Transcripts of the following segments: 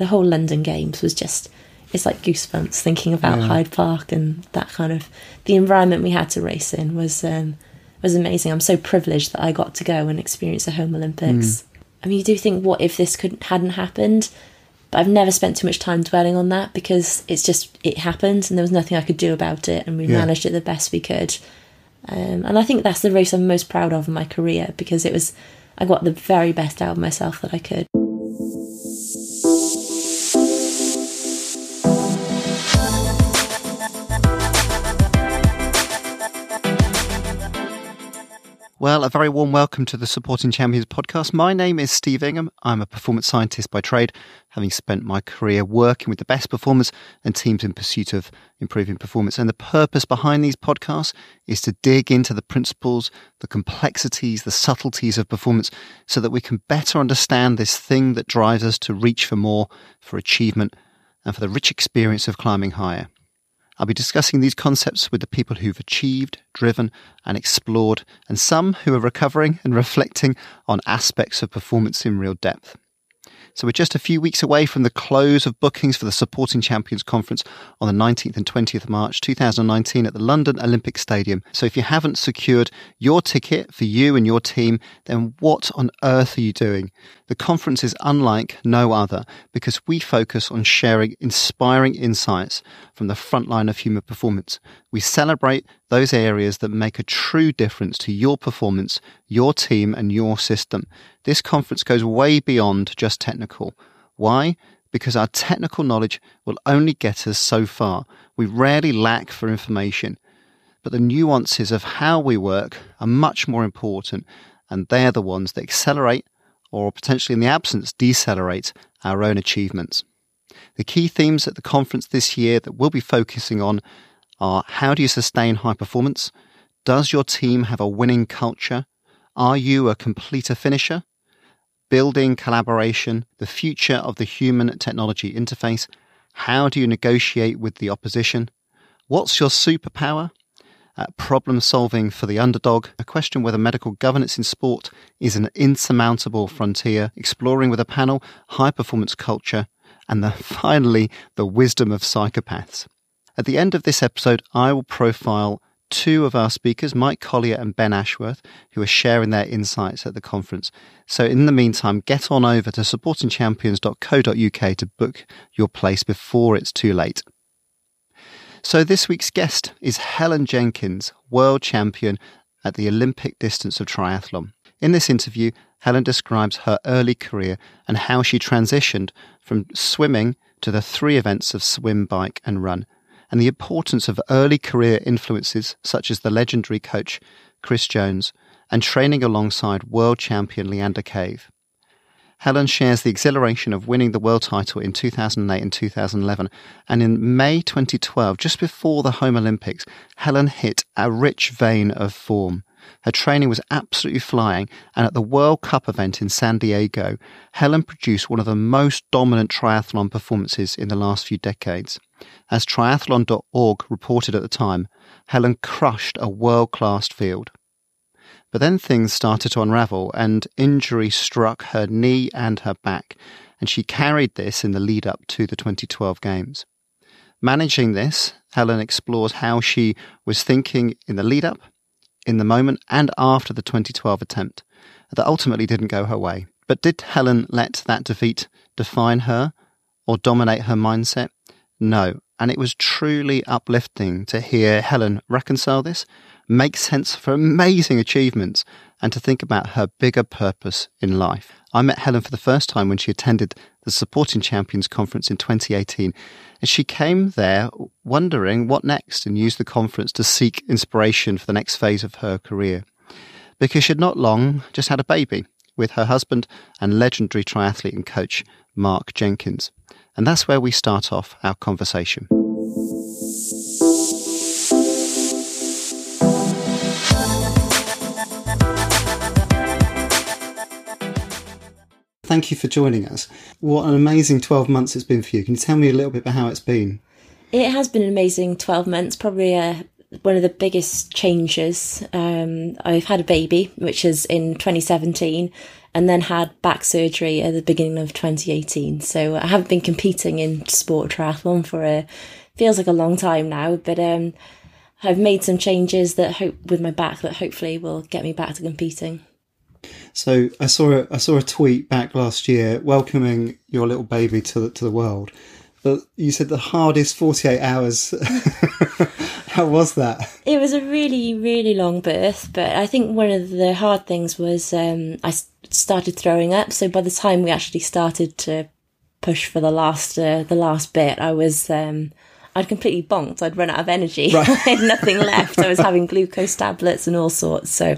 the whole London Games was just it's like goosebumps thinking about Yeah. Hyde Park and that kind of the environment we had to race in was um, was amazing. I'm so privileged that I got to go and experience the home Olympics. I mean, you do think, what if this could hadn't happened? But I've never spent too much time dwelling on that because it's just it happened and there was nothing I could do about it, and we Yeah. managed it the best we could. Um, and I think that's the race I'm most proud of in my career because it was I got the very best out of myself that I could. Well, a very warm welcome to the Supporting Champions podcast. My name is Steve Ingham. I'm a performance scientist by trade, having spent my career working with the best performers and teams in pursuit of improving performance. And the purpose behind these podcasts is to dig into the principles, the complexities, the subtleties of performance so that we can better understand this thing that drives us to reach for more, for achievement, and for the rich experience of climbing higher. I'll be discussing these concepts with the people who've achieved, driven, and explored, and some who are recovering and reflecting on aspects of performance in real depth. So we're just a few weeks away from the close of bookings for the Supporting Champions Conference on the 19th and 20th of March 2019 at the London Olympic Stadium. So if you haven't secured your ticket for you and your team, then what on earth are you doing? The conference is unlike no other because we focus on sharing inspiring insights from the front line of human performance. We celebrate those areas that make a true difference to your performance, your team, and your system. This conference goes way beyond just technical. Why? Because our technical knowledge will only get us so far. We rarely lack for information. But the nuances of how we work are much more important, and they're the ones that accelerate or potentially in the absence decelerate our own achievements. The key themes at the conference this year that we'll be focusing on are how do you sustain high performance? Does your team have a winning culture? Are you a completer finisher? Building collaboration, the future of the human technology interface. How do you negotiate with the opposition? What's your superpower? Uh, problem solving for the underdog, a question whether medical governance in sport is an insurmountable frontier, exploring with a panel high performance culture, and the, finally, the wisdom of psychopaths. At the end of this episode, I will profile two of our speakers, Mike Collier and Ben Ashworth, who are sharing their insights at the conference. So, in the meantime, get on over to supportingchampions.co.uk to book your place before it's too late. So, this week's guest is Helen Jenkins, world champion at the Olympic distance of triathlon. In this interview, Helen describes her early career and how she transitioned from swimming to the three events of swim, bike, and run, and the importance of early career influences such as the legendary coach Chris Jones and training alongside world champion Leanda Cave. Helen shares the exhilaration of winning the world title in 2008 and 2011. And in May 2012, just before the Home Olympics, Helen hit a rich vein of form. Her training was absolutely flying, and at the World Cup event in San Diego, Helen produced one of the most dominant triathlon performances in the last few decades. As triathlon.org reported at the time, Helen crushed a world class field. But then things started to unravel, and injury struck her knee and her back, and she carried this in the lead up to the 2012 Games. Managing this, Helen explores how she was thinking in the lead up, in the moment, and after the 2012 attempt that ultimately didn't go her way. But did Helen let that defeat define her or dominate her mindset? No. And it was truly uplifting to hear Helen reconcile this, make sense of her amazing achievements, and to think about her bigger purpose in life. I met Helen for the first time when she attended the Supporting Champions Conference in 2018, and she came there wondering what next and used the conference to seek inspiration for the next phase of her career. Because she had not long just had a baby with her husband and legendary triathlete and coach, Mark Jenkins. And that's where we start off our conversation. Thank you for joining us. What an amazing 12 months it's been for you. Can you tell me a little bit about how it's been? It has been an amazing 12 months, probably uh, one of the biggest changes. Um, I've had a baby, which is in 2017, and then had back surgery at the beginning of 2018. So I haven't been competing in sport triathlon for a feels like a long time now, but um, I've made some changes that hope with my back that hopefully will get me back to competing. So I saw a, I saw a tweet back last year welcoming your little baby to the, to the world. But you said the hardest 48 hours. How was that? It was a really, really long birth, but I think one of the hard things was um, I started throwing up. So by the time we actually started to push for the last uh, the last bit, I was um, I'd completely bonked. I'd run out of energy. Right. I had nothing left. I was having glucose tablets and all sorts. So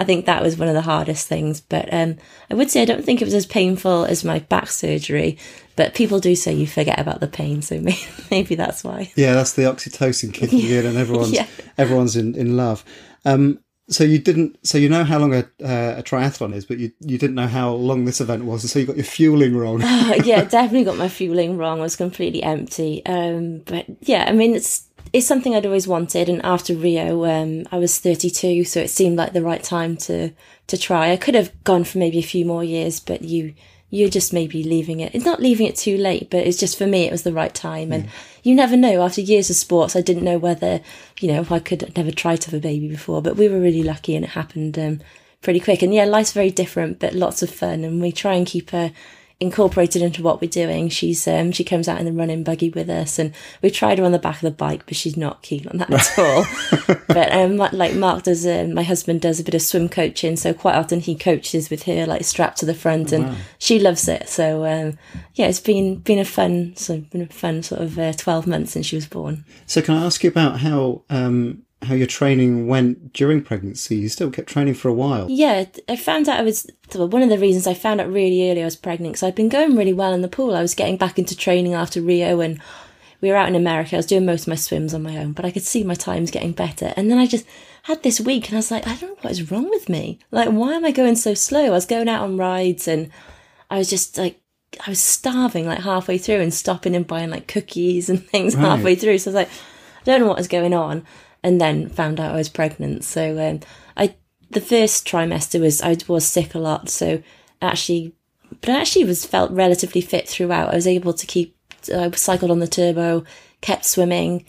I think that was one of the hardest things. But um, I would say I don't think it was as painful as my back surgery. But people do say you forget about the pain, so maybe, maybe that's why. Yeah, that's the oxytocin kicking in, and everyone's yeah. everyone's in in love. Um, so you didn't. So you know how long a, uh, a triathlon is, but you you didn't know how long this event was, and so you got your fueling wrong. oh, yeah, definitely got my fueling wrong. I was completely empty. Um, but yeah, I mean it's it's something I'd always wanted. And after Rio, um, I was 32, so it seemed like the right time to to try. I could have gone for maybe a few more years, but you you're just maybe leaving it. It's not leaving it too late, but it's just for me, it was the right time. And mm. you never know. After years of sports, I didn't know whether, you know, if I could never try to have a baby before, but we were really lucky and it happened um, pretty quick. And yeah, life's very different, but lots of fun. And we try and keep her incorporated into what we're doing. She's um, she comes out in the running buggy with us, and we tried her on the back of the bike, but she's not keen on that at all. but um, like Mark does, uh, my husband does a bit of swim coaching, so quite often he coaches with her like strapped to the front, and wow. she loves it. So um, yeah, it's been been a fun, so been a fun sort of uh, twelve months since she was born. So can I ask you about how? Um how your training went during pregnancy. You still kept training for a while. Yeah, I found out I was well, one of the reasons I found out really early I was pregnant because I'd been going really well in the pool. I was getting back into training after Rio and we were out in America. I was doing most of my swims on my own, but I could see my times getting better. And then I just had this week and I was like, I don't know what is wrong with me. Like, why am I going so slow? I was going out on rides and I was just like, I was starving like halfway through and stopping and buying like cookies and things right. halfway through. So I was like, I don't know what is going on and then found out I was pregnant. So um, I the first trimester was I was sick a lot, so actually, but I actually was felt relatively fit throughout. I was able to keep. I cycled on the turbo, kept swimming,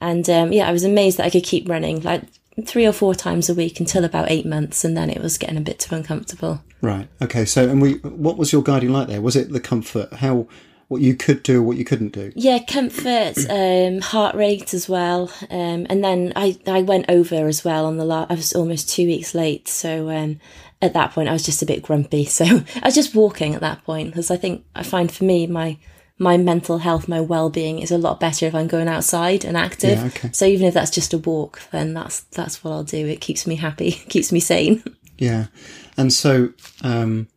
and um, yeah, I was amazed that I could keep running like three or four times a week until about eight months, and then it was getting a bit too uncomfortable. Right. Okay. So, and we, what was your guiding light there? Was it the comfort? How what you could do, what you couldn't do. Yeah, comfort, um, heart rate as well, um, and then I I went over as well on the last. I was almost two weeks late, so um, at that point I was just a bit grumpy. So I was just walking at that point because I think I find for me my my mental health, my well being is a lot better if I'm going outside and active. Yeah, okay. So even if that's just a walk, then that's that's what I'll do. It keeps me happy, keeps me sane. Yeah, and so um,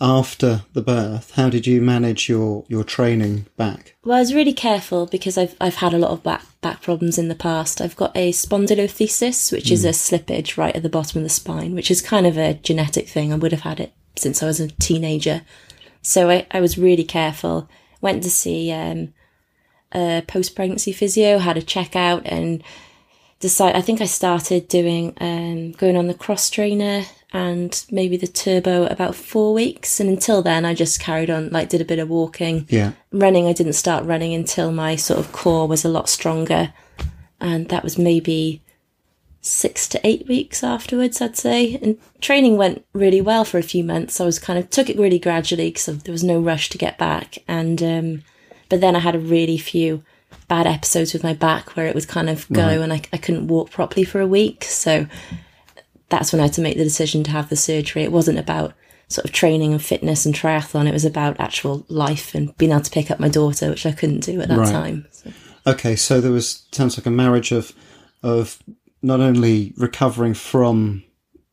after the birth, how did you manage your, your training back? Well, I was really careful because I've I've had a lot of back back problems in the past. I've got a spondylolisthesis, which mm. is hmm. a slippage right at the bottom of the spine, which is kind of a genetic thing. I would have had it since I was a teenager. So I, I was really careful. Went to see um, a post pregnancy physio, had a checkout, and decide. I think I started doing um, going on the cross trainer and maybe the turbo about four weeks. And until then, I just carried on, like, did a bit of walking. Yeah. Running, I didn't start running until my sort of core was a lot stronger. And that was maybe six to eight weeks afterwards, I'd say. And training went really well for a few months. I was kind of took it really gradually because there was no rush to get back. And, um, but then I had a really few bad episodes with my back where it would kind of go right. and I, I couldn't walk properly for a week. So that's when I had to make the decision to have the surgery. It wasn't about sort of training and fitness and triathlon. It was about actual life and being able to pick up my daughter, which I couldn't do at that right. time. So. Okay, so there was sounds like a marriage of of not only recovering from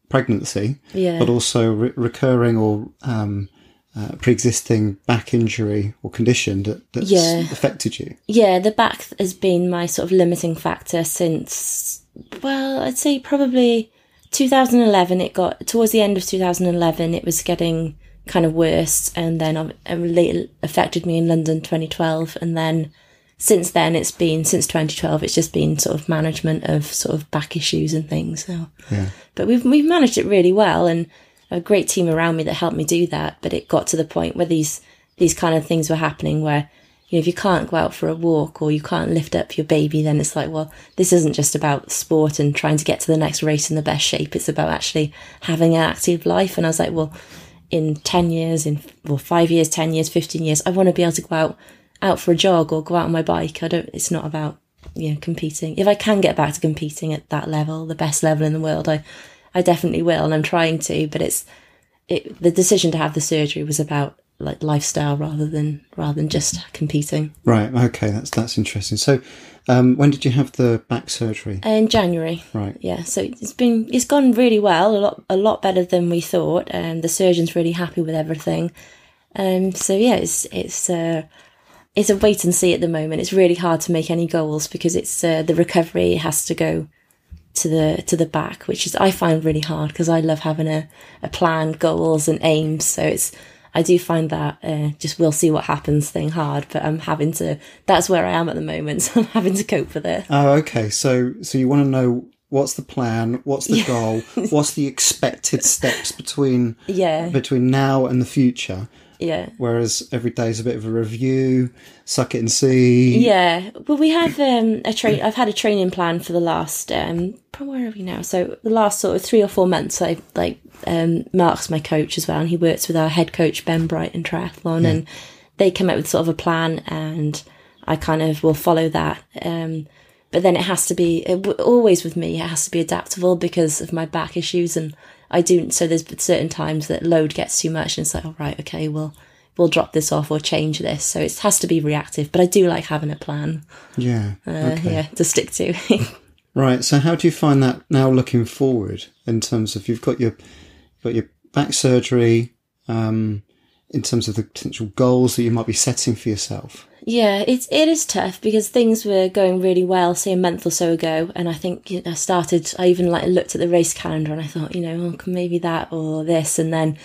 pregnancy, yeah. but also re- recurring or um, uh, pre-existing back injury or condition that that's yeah. affected you. Yeah, the back has been my sort of limiting factor since. Well, I'd say probably 2011, it got towards the end of 2011, it was getting kind of worse, and then it affected me in London 2012, and then since then it's been since 2012 it's just been sort of management of sort of back issues and things so yeah. but we've we've managed it really well and a great team around me that helped me do that. But it got to the point where these these kind of things were happening where you know, if you can't go out for a walk or you can't lift up your baby, then it's like, well, this isn't just about sport and trying to get to the next race in the best shape. It's about actually having an active life. And I was like, well, in 10 years, in well, five years, 10 years, 15 years, I want to be able to go out, out for a jog or go out on my bike. I don't, it's not about, you know, competing. If I can get back to competing at that level, the best level in the world, I, I definitely will. And I'm trying to, but it's, it, the decision to have the surgery was about like lifestyle rather than rather than just competing. Right. Okay. That's that's interesting. So, um, when did you have the back surgery? In January. Right. Yeah. So it's been it's gone really well. A lot a lot better than we thought. And the surgeon's really happy with everything. Um. So yeah, it's it's uh, it's a wait and see at the moment. It's really hard to make any goals because it's uh, the recovery has to go to the to the back, which is I find really hard because I love having a a plan, goals, and aims. So it's I do find that uh, just we'll see what happens thing hard, but I'm having to. That's where I am at the moment, so I'm having to cope with it. Oh, okay. So, so you want to know what's the plan, what's the yeah. goal, what's the expected steps between yeah between now and the future. Yeah. Whereas every day is a bit of a review, suck it and see. Yeah. Well, we have um, a train. I've had a training plan for the last. Um, where are we now? So the last sort of three or four months, I like um, Mark's my coach as well, and he works with our head coach Ben Bright in triathlon, yeah. and they come up with sort of a plan, and I kind of will follow that. Um, but then it has to be it, always with me. It has to be adaptable because of my back issues, and I do. So there's certain times that load gets too much, and it's like, all oh, right, okay, we'll we'll drop this off or change this. So it has to be reactive. But I do like having a plan. Yeah. Uh, okay. Yeah, to stick to. right. So how do you find that now looking forward in terms of you've got your got your back surgery, um, in terms of the potential goals that you might be setting for yourself? Yeah, it's it is tough because things were going really well, say a month or so ago, and I think you know, I started. I even like looked at the race calendar and I thought, you know, oh, maybe that or this, and then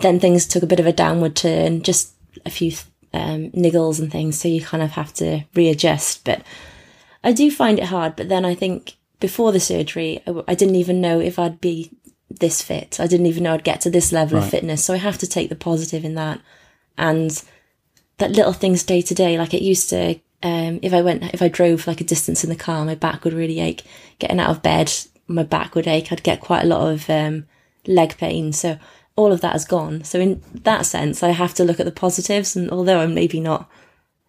then things took a bit of a downward turn, just a few um, niggles and things, so you kind of have to readjust. But I do find it hard. But then I think before the surgery, I, I didn't even know if I'd be this fit. I didn't even know I'd get to this level right. of fitness. So I have to take the positive in that. And that little things day to day, like it used to, um, if I went, if I drove like a distance in the car, my back would really ache. Getting out of bed, my back would ache. I'd get quite a lot of, um, leg pain. So all of that has gone. So in that sense, I have to look at the positives. And although I'm maybe not,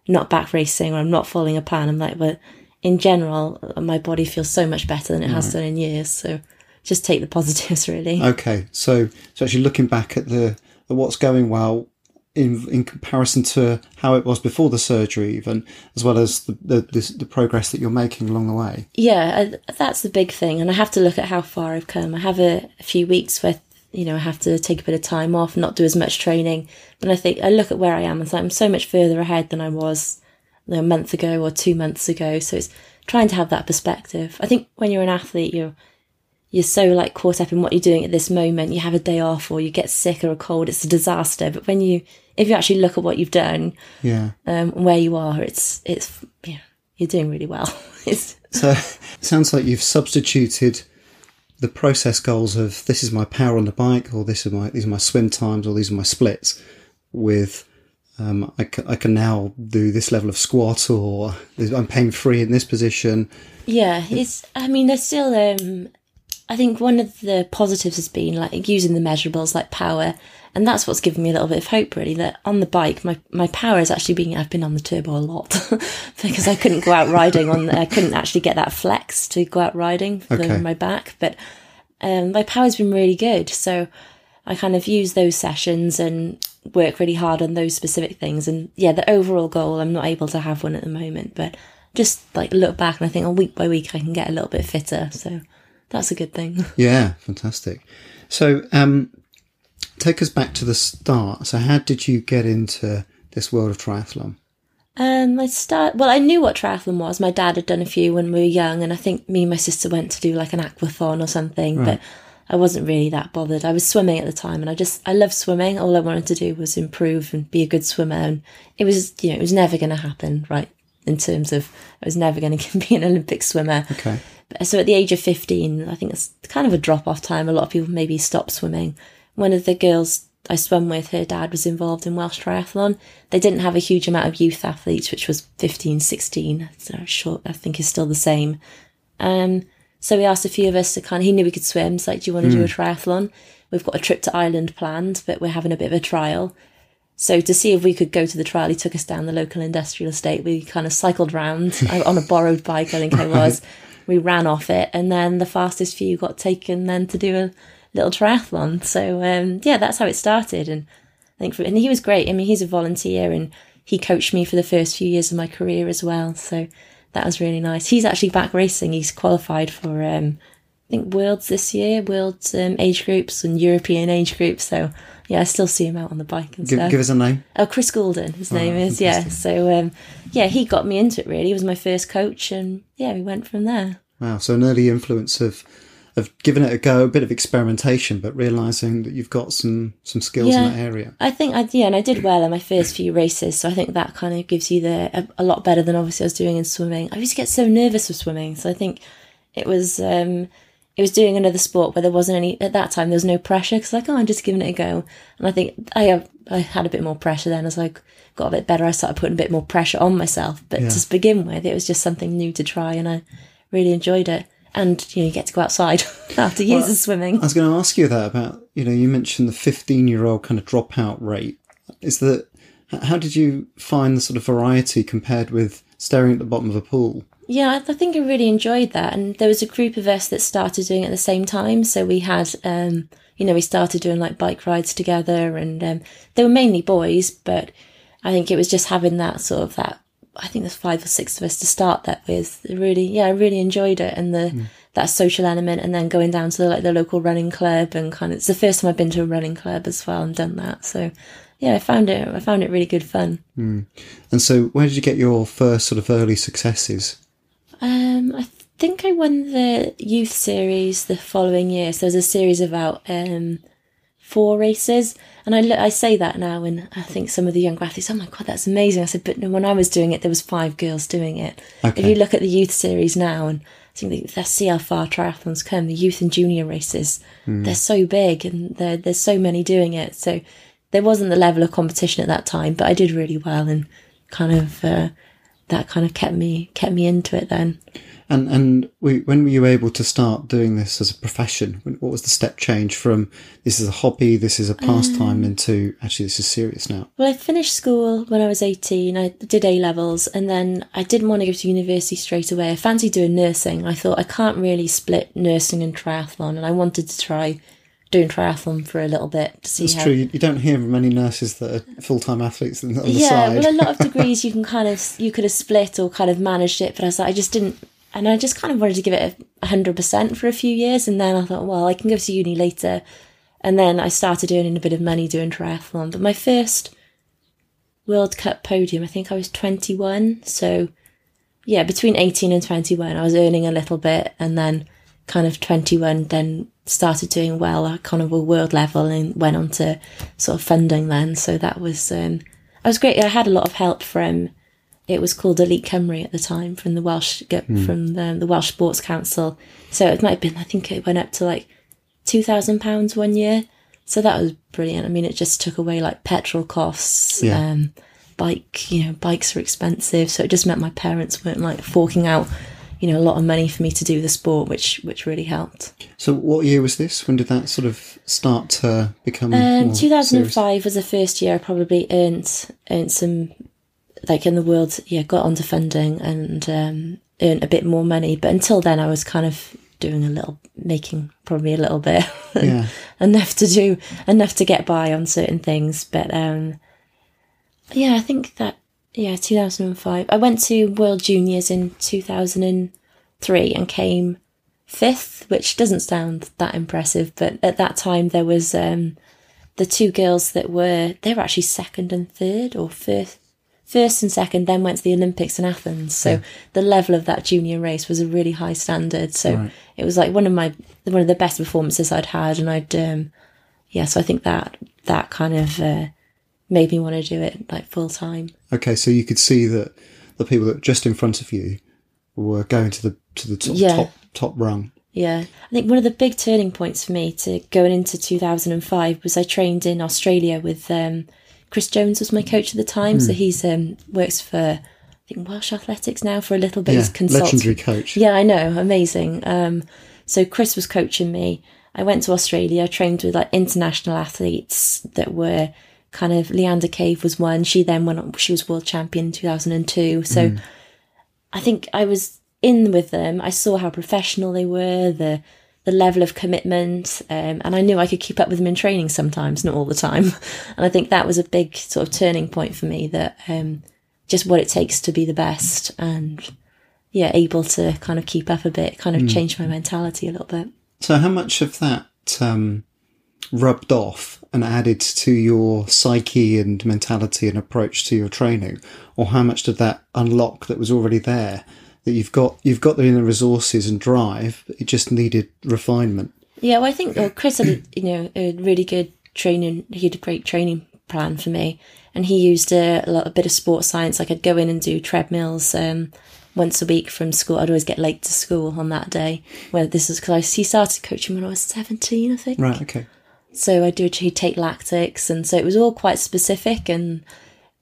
not back racing or I'm not following a plan, I'm like, but in general, my body feels so much better than it has done in years. So just take the positives really. Okay, so so actually looking back at the at what's going well in in comparison to how it was before the surgery, even as well as the the, the, the progress that you're making along the way. Yeah, that's the big thing, and I have to look at how far I've come. I have a, a few weeks where you know I have to take a bit of time off, not do as much training, but I think I look at where I am and I'm so much further ahead than I was you know, a month ago or two months ago. So it's trying to have that perspective. I think when you're an athlete, you're you're so like caught up in what you're doing at this moment. You have a day off or you get sick or a cold. It's a disaster. But when you, if you actually look at what you've done, yeah, um, where you are, it's, it's, yeah, you're doing really well. so it sounds like you've substituted the process goals of this is my power on the bike or this is my, these are my swim times or these are my splits with, um, I, c- I can now do this level of squat or I'm pain free in this position. Yeah, it's. I mean, there's still um, I think one of the positives has been like using the measurables like power. And that's what's given me a little bit of hope really that on the bike, my, my power is actually being, I've been on the turbo a lot because I couldn't go out riding on, I couldn't actually get that flex to go out riding for okay. my back, but, um, my power's been really good. So I kind of use those sessions and work really hard on those specific things. And yeah, the overall goal, I'm not able to have one at the moment, but just like look back and I think, oh, week by week, I can get a little bit fitter. So that's a good thing. Yeah, fantastic. So, um, take us back to the start. So, how did you get into this world of triathlon? Um, I start. Well, I knew what triathlon was. My dad had done a few when we were young, and I think me and my sister went to do like an aquathon or something. Right. But I wasn't really that bothered. I was swimming at the time, and I just I love swimming. All I wanted to do was improve and be a good swimmer, and it was you know it was never going to happen, right? In terms of I was never going to be an Olympic swimmer. Okay so at the age of 15, I think it's kind of a drop off time. A lot of people maybe stop swimming. one of the girls I swam with, her dad was involved in Welsh Triathlon. They didn't have a huge amount of youth athletes, which was 15, 16. So short, I think is still the same. Um, so we asked a few of us to kind of, he knew we could swim. So like, do you want to do a triathlon? We've got a trip to Ireland planned, but we're having a bit of a trial. So to see if we could go to the trial, he took us down the local industrial estate. We kind of cycled round on a borrowed bike, I think I was. We ran off it, and then the fastest few got taken then to do a little triathlon. So um, yeah, that's how it started. And I think, for, and he was great. I mean, he's a volunteer, and he coached me for the first few years of my career as well. So that was really nice. He's actually back racing. He's qualified for um, think Worlds this year, Worlds um, age groups and European age groups. So yeah, I still see him out on the bike and Give, stuff. give us a name. Oh, Chris Goulden, his name is. Yeah. So, um, yeah, he got me into it really. He was my first coach and yeah, we went from there. Wow. So an early influence of of giving it a go, a bit of experimentation, but realizing that you've got some some skills Yeah. in that area. I think I, yeah, and I did well in my first few races. So I think that kind of gives you the, a, a lot better than obviously I was doing in swimming. I used to get so nervous with swimming. So I think it was, um, it was doing another sport where there wasn't any, at that time, there was no pressure because like, oh, I'm just giving it a go. And I think I have, I had a bit more pressure then as I got a bit better. I started putting a bit more pressure on myself. But Yeah. to begin with, it was just something new to try and I really enjoyed it. And, you know, you get to go outside after years of swimming. I was going to ask you that about you know you mentioned the fifteen year old kind of dropout rate. Is that how did you find the sort of variety compared with staring at the bottom of a pool? Yeah, I- I think I really enjoyed that. And there was a group of us that started doing it at the same time. So we had, um, you know, we started doing like bike rides together and um, they were mainly boys, but I think it was just having that sort of that. I think there's five or six of us to start that with. Really, yeah, I really enjoyed it and the that social element, and then going down to like the local running club and kind of. It's the first time I've been to a running club as well and done that. So, yeah, I found it. I found it really good fun. And so, where did you get your first sort of early successes? Um, I think I won the youth series the following year. So there was a series of about um, four races, and I look, I say that now, and I think some of the young athletes, oh my god, that's amazing. I said, but no, when I was doing it, there was five girls doing it. Okay. If you look at the youth series now, and I think that- let's see how far triathlons come. The youth and junior races, they're so big, and there's so many doing it. So there wasn't the level of competition at that time, but I did really well, and kind of. Uh, that kind of kept me kept me into it then. And and we, when were you able to start doing this as a profession? What was the step change from this is a hobby, this is a pastime, um, into actually this is serious now? Well, I finished school when I was 18. I did A levels and then I didn't want to go to university straight away. I fancied doing nursing. I thought I can't really split nursing and triathlon and I wanted to try doing triathlon for a little bit to see It's how. true. You, you don't hear many nurses that are full time athletes on the yeah, side. well, a lot of degrees you can kind of, you could have split or kind of managed it, but I was like, I just didn't, and I just kind of wanted to give it a hundred percent for a few years. And then I thought, well, I can go to uni later. And then I started earning a bit of money doing triathlon. But my first World Cup podium, I think I was 21. So yeah, between 18 and 21, I was earning a little bit. And then kind of 21, then started doing well at kind of a world level and went on to sort of funding then. So that was, um, I was great. I had a lot of help from, it was called Elite Cymru at the time from the Welsh, get from the, the Welsh Sports Council. So it might have been, I think it went up to like £2,000 one year. So that was brilliant. I mean, it just took away like petrol costs. Yeah. Um, bike, you know, bikes are expensive. So it just meant my parents weren't like forking out, you know, a lot of money for me to do the sport, which, which really helped. So, what year was this? When did that sort of start to become? Um, more 2005 was the first year I probably earned earned some, like in the world, yeah, got onto funding and um, earned a bit more money. But until then, I was kind of doing a little, making probably a little bit, Yeah. enough to do, enough to get by on certain things. But um, yeah, I think that yeah, 2005. I went to World Juniors in 2003 and came fifth, which doesn't sound that impressive, but at that time there was um, the two girls that were they were actually second and third or first first and second then went to the olympics in athens so the level of that junior race was a really high standard so Right. it was like one of my one of the best performances i'd had and i'd um yeah so i think that that kind of uh, made me want to do it like full time Okay, so you could see that the people that just in front of you were going to the to the top Yeah. top, top rung. Yeah, I think one of the big turning points for me to going into 2005 was I trained in Australia with um, Chris Jones was my coach at the time, Hmm. so he's um, works for I think Welsh Athletics now for a little bit. Yeah, He's consultant. legendary coach. Yeah, I know, amazing. Um, so Chris was coaching me. I went to Australia, trained with like international athletes that were kind of Leanda Cave was one. She then went on, she was world champion in 2002. So I think I was in with them. I saw how professional they were, the the level of commitment, um, and I knew I could keep up with them in training sometimes, not all the time. And I think that was a big sort of turning point for me. That um, just what it takes to be the best, and yeah, able to kind of keep up a bit, kind of change my mentality a little bit. So, how much of that um, rubbed off and added to your psyche and mentality and approach to your training, or how much did that unlock that was already there? That you've got, you've got the inner resources and drive. But it just needed refinement. Yeah, well, I think well, Chris had a, you know a really good training. He had a great training plan for me, and he used a, a lot a bit of sports science. Like I'd go in and do treadmills um, once a week from school. I'd always get late to school on that day. Where this is because he started coaching when I was seventeen, I think. Right. Okay. So I do he'd take lactics, and so it was all quite specific. And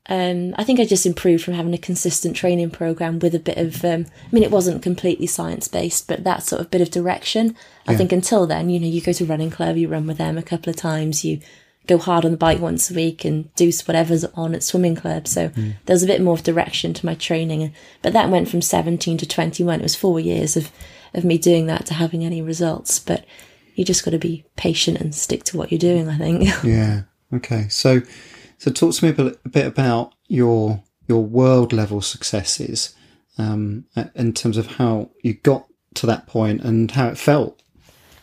um, I think I just improved from having a consistent training program with a bit of. Um, I mean, it wasn't completely science based, but that sort of bit of direction. I think until then, you know, you go to running club, you run with them a couple of times, you go hard on the bike once a week, and do whatever's on at swimming club. So there's a bit more of direction to my training. But that went from 17 to 21. It was four years of of me doing that to having any results, but you just got to be patient and stick to what you're doing. I think. Yeah. Okay. So, so talk to me a bit, a bit about your your world level successes, um, in terms of how you got to that point and how it felt.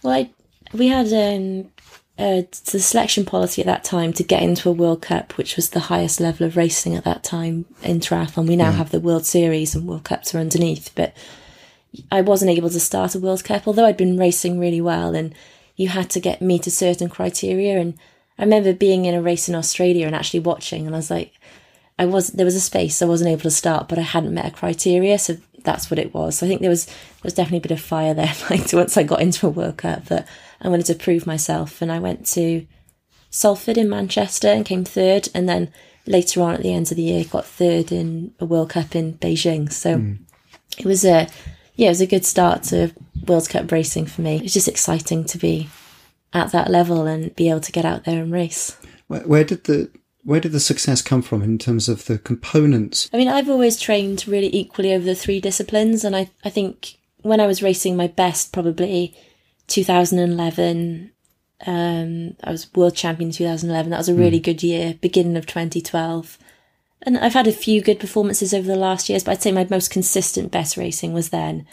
well, I, we had um, uh, the selection policy at that time to get into a World Cup, which was the highest level of racing at that time in triathlon. We now have the World Series and World Cups are underneath, but I wasn't able to start a World Cup, although I'd been racing really well, and you had to get meet a certain criteria. And I remember being in a race in Australia and actually watching, and I was like, I was there was a space I wasn't able to start, but I hadn't met a criteria, so that's what it was. So I think there was there was definitely a bit of fire there. Like once I got into a World Cup, that I wanted to prove myself, and I went to Salford in Manchester and came third, and then later on at the end of the year got third in a World Cup in Beijing. So hmm. it was a yeah, it was a good start to World Cup racing for me. It was just exciting to be at that level and be able to get out there and race. Where, where did the where did the success come from in terms of the components? I mean, I've always trained really equally over the three disciplines, and I, I think when I was racing my best, probably 2011, um, I was world champion in 2011. That was a really good year, beginning of 2012. And I've had a few good performances over the last years, but I'd say my most consistent best racing was then.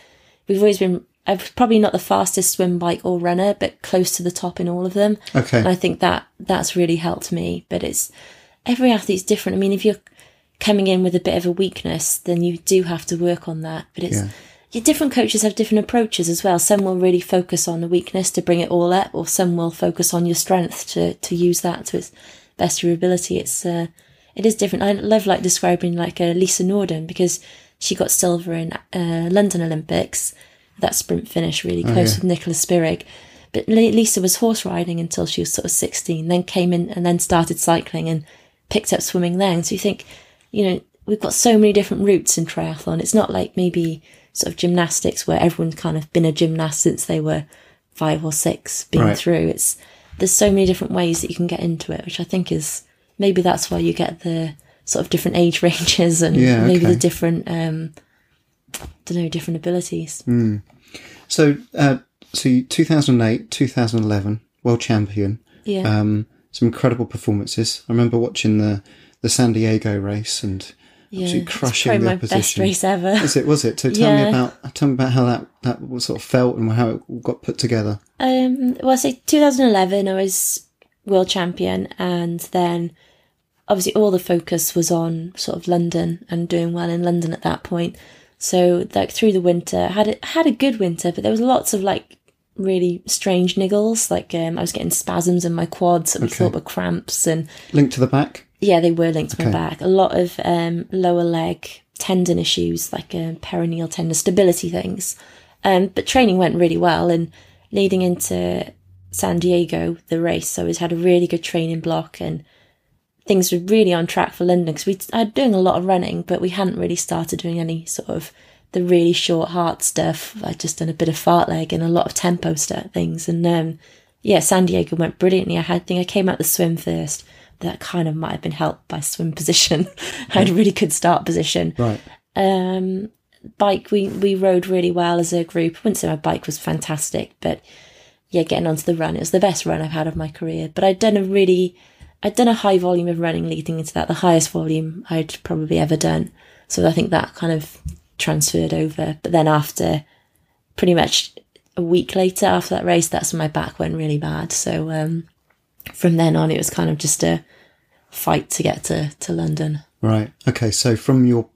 We've always been, I'm probably not the fastest swim, bike, or runner, but close to the top in all of them. Okay. And I think that that's really helped me. But it's every athlete's different. I mean, if you're coming in with a bit of a weakness, then you do have to work on that. But it's Yeah. yeah, different coaches have different approaches as well. Some will really focus on the weakness to bring it all up, or some will focus on your strength to to use that to its best of your ability. It's uh, it is different. I love like describing like a Lisa Norden because she got silver in uh, London Olympics. That sprint finish really close yeah. with Nicola Spirig. But Lisa was horse riding until she was sort of 16, then came in and then started cycling and picked up swimming then. So you think, you know, we've got so many different routes in triathlon. It's not like maybe sort of gymnastics where everyone's kind of been a gymnast since they were five or six being Right. through. It's there's so many different ways that you can get into it, which I think is maybe that's why you get the sort of different age ranges and Yeah, maybe the different um I don't know different abilities. So, uh, so 2008, 2011, world champion. Yeah. Um, some incredible performances. I remember watching the the San Diego race and yeah. absolutely crushing the my best opposition. race ever. Was it? Was it? So tell me about tell me about how that that was sort of felt and how it got put together. Um, well, say 2011, I was world champion, and then obviously all the focus was on sort of London and doing well in London at that point. So, like through the winter, I had a, had a good winter, but there was lots of like really strange niggles. Like um, I was getting spasms in my quads that Okay. thought were cramps, and linked to the back. yeah, they were linked to my back. A lot of um, lower leg tendon issues, like um, peroneal tendon stability things. Um, but training went really well, and leading into San Diego, the race, I always had a really good training block, and things were really on track for London because we I had doing a lot of running, but we hadn't really started doing any sort of the really short heart stuff. I'd just done a bit of fartlek and a lot of tempo stuff things, and um, yeah, San Diego went brilliantly. I had I think I came out the swim first. That kind of might have been helped by swim position. I had a really good start position. Right. Um, bike, we, we rode really well as a group. I wouldn't say my bike was fantastic, but yeah, getting onto the run, it was the best run I've had of my career. But I'd done a really, I'd done a high volume of running leading into that, the highest volume I'd probably ever done. So I think that kind of transferred over. But then after pretty much a week later after that race, that's when my back went really bad. So um, from then on, it was kind of just a fight to get to, to London. Right. Okay. So from your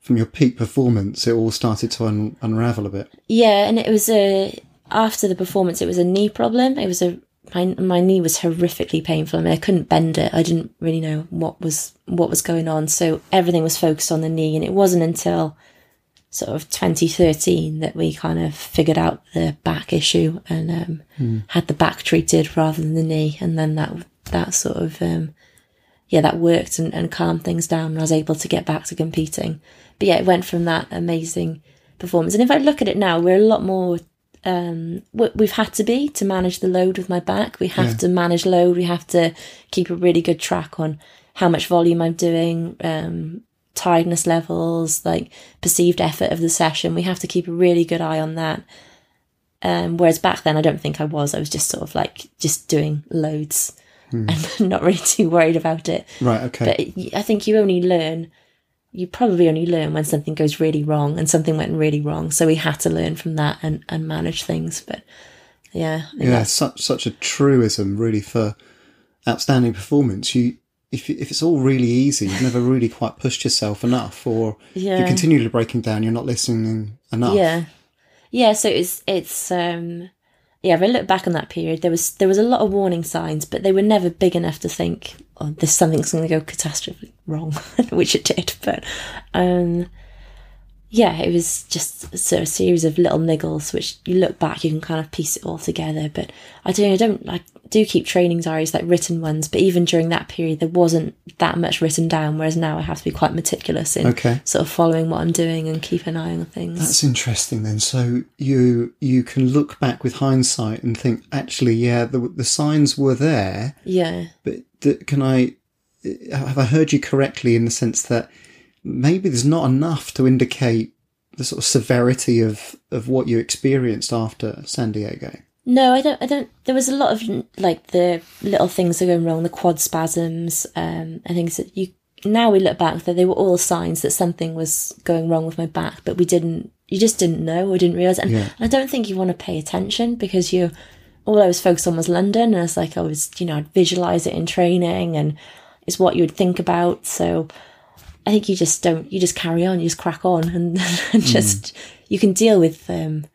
from your peak performance, it all started to un- unravel a bit. Yeah, and it was a after the performance, it was a knee problem. It was a my my knee was horrifically painful. I mean, I couldn't bend it. I didn't really know what was what was going on. So everything was focused on the knee, and it wasn't until sort of 2013 that we kind of figured out the back issue and um, mm. had the back treated rather than the knee, and then that that sort of um, yeah that worked and, and calmed things down. And I was able to get back to competing. But yeah, it went from that amazing performance. And if I look at it now, we're a lot more um, we've had to be to manage the load with my back. We have yeah. to manage load. We have to keep a really good track on how much volume I'm doing, um, tiredness levels, like perceived effort of the session. We have to keep a really good eye on that. Um, whereas back then, I don't think I was. I was just sort of like just doing loads hmm. and not really too worried about it. Right. Okay. But I think you only learn you probably only learn when something goes really wrong and something went really wrong. So we had to learn from that and, and manage things. But yeah, yeah, such such a truism really for outstanding performance. You if if it's all really easy, you've never really quite pushed yourself enough, or yeah. you're continually breaking down. You're not listening enough. Yeah, yeah. So it's it's um yeah, if I look back on that period, there was there was a lot of warning signs, but they were never big enough to think, oh, this something's going to go catastrophically wrong, which it did. But um, yeah, it was just sort of a series of little niggles, which you look back, you can kind of piece it all together. But I don't, I don't, I do keep training diaries like written ones, but even during that period, there wasn't that much written down. Whereas now I have to be quite meticulous in okay. sort of following what I'm doing and keep an eye on things. That's interesting. Then, so you you can look back with hindsight and think, actually, yeah, the the signs were there. Yeah. But th- can I have I heard you correctly in the sense that maybe there's not enough to indicate the sort of severity of of what you experienced after San Diego? No, I don't. I don't. There was a lot of like the little things that are going wrong, the quad spasms, um, and things that you. Now we look back that they were all signs that something was going wrong with my back, but we didn't. You just didn't know or didn't realize. And yeah. I don't think you want to pay attention because you. All I was focused on was London, and it's like I was, you know, I'd visualize it in training, and it's what you would think about. So I think you just don't. You just carry on. You just crack on, and, and just mm. you can deal with um,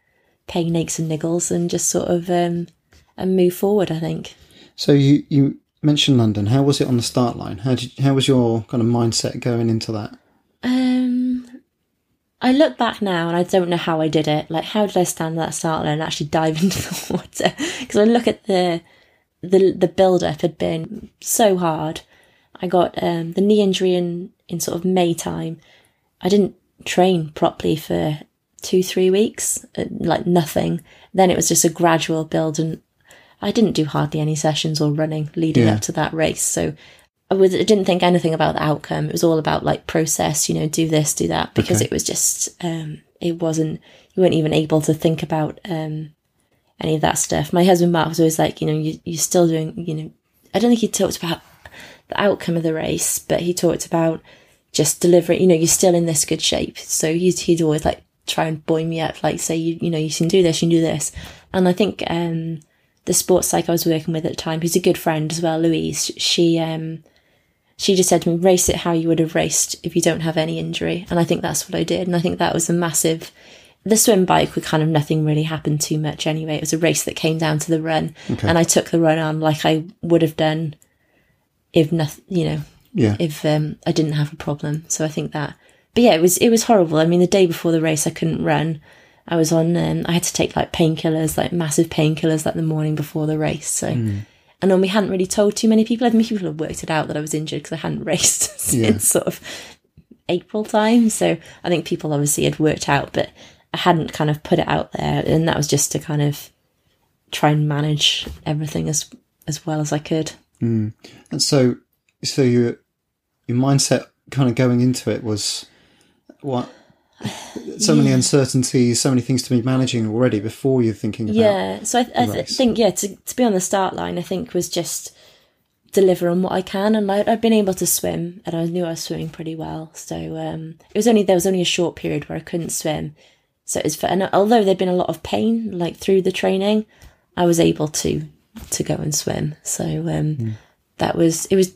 pain, aches, and niggles, and just sort of um, and move forward. I think. So you you mentioned London. How was it on the start line? How did how was your kind of mindset going into that? Um, I look back now and I don't know how I did it. Like, how did I stand that start line and actually dive into the water? Because I look at the the the build up had been so hard. I got um, the knee injury in in sort of May time. I didn't train properly for two, three weeks, uh, like nothing. Then it was just a gradual build, and I didn't do hardly any sessions or running leading yeah. up to that race. So I, was, I didn't think anything about the outcome. It was all about like process, you know, do this, do that, because okay. it was just, um, it wasn't, you weren't even able to think about, um, any of that stuff. My husband Mark was always like, you know, you, you're still doing, you know, I don't think he talked about the outcome of the race, but he talked about just delivering, you know, you're still in this good shape. So he'd, he'd always like try and buoy me up, like say, you, you know, you can do this, you can do this. And I think, um, the sports psych I was working with at the time, who's a good friend as well, Louise, she, um, she just said to me, race it how you would have raced if you don't have any injury. And I think that's what I did. And I think that was a massive, the swim bike would kind of nothing really happened too much anyway. It was a race that came down to the run okay. and I took the run on like I would have done if nothing, you know, yeah. if um, I didn't have a problem. So I think that, but yeah, it was it was horrible. I mean, the day before the race, I couldn't run. I was on, um, I had to take like painkillers, like massive painkillers, like the morning before the race. So, Hmm. and then we hadn't really told too many people. I think people had worked it out that I was injured because I hadn't raced since Yeah. sort of April time. So I think people obviously had worked out, but I hadn't kind of put it out there. And that was just to kind of try and manage everything as, as well as I could. And so, so your your mindset kind of going into it was what? So many uncertainties, so many things to be managing already before you're thinking about. Yeah, so I, I th- think yeah to to be on the start line, I think was just deliver on what I can, and I, I'd been able to swim, and I knew I was swimming pretty well. So um, it was only there was only a short period where I couldn't swim, so it was for, and although there'd been a lot of pain like through the training, I was able to to go and swim. So um, that was it was.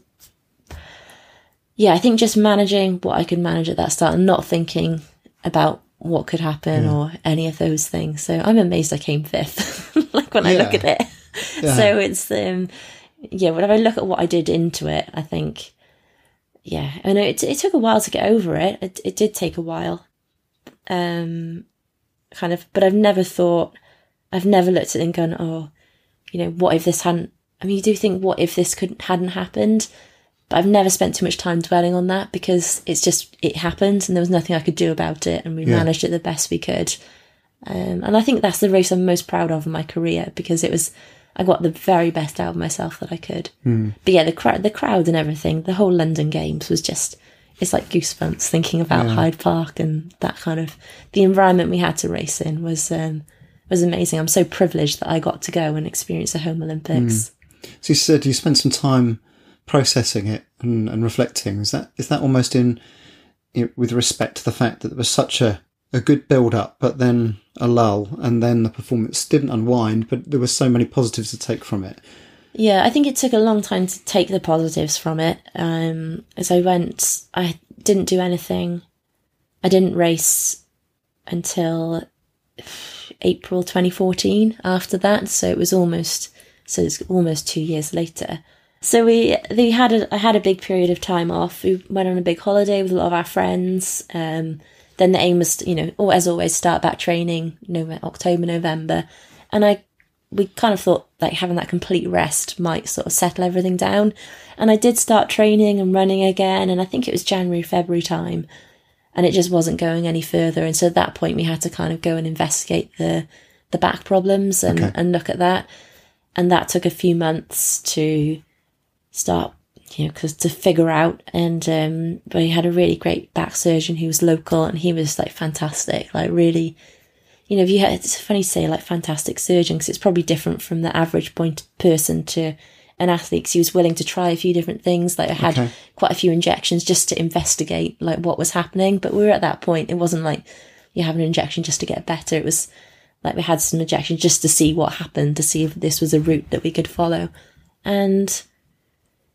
Yeah, I think just managing what I could manage at that start and not thinking about what could happen or any of those things. So I'm amazed I came fifth. like when I look at it. Yeah. So it's um yeah, whenever I look at what I did into it, I think yeah, I know it it took a while to get over it. It it did take a while. Um kind of but I've never thought I've never looked at it and gone, oh, you know, what if this hadn't I mean you do think what if this couldn't hadn't happened? But I've never spent too much time dwelling on that because it's just it happened and there was nothing I could do about it and we Yeah. managed it the best we could. Um, and I think that's the race I'm most proud of in my career because it was I got the very best out of myself that I could. But yeah, the crowd, the crowd and everything, the whole London Games was just it's like goosebumps thinking about Hyde Park and that kind of the environment we had to race in was um, was amazing. I'm so privileged that I got to go and experience the home Olympics. So you said you spent some time processing it and, and reflecting. Is that is that almost in you know, with respect to the fact that there was such a, a good build up, but then a lull, and then the performance didn't unwind, but there were so many positives to take from it. Yeah, I think it took a long time to take the positives from it. Um, as I went, I didn't do anything. I didn't race until April 2014 after that. So it was almost, so it's almost two years later. So we, we had a, I had a big period of time off. We went on a big holiday with a lot of our friends. Um, then the aim was, you know, as always, start back training, November, October, November. And I we kind of thought like having that complete rest might sort of settle everything down. And I did start training and running again, and I think it was January, February time, and it just wasn't going any further. And so at that point, we had to kind of go and investigate the the back problems and, Okay. and look at that. And that took a few months to start, you know, because to figure out. And um, but we had a really great back surgeon who was local, and he was like fantastic, like really you know, if you had, it's funny to say like fantastic surgeon because it's probably different from the average point person to an athlete 'cause he was willing to try a few different things. Like I had Okay. quite a few injections just to investigate like what was happening. But we were at that point. It wasn't like you have an injection just to get better. It was like we had some injections just to see what happened, to see if this was a route that we could follow. And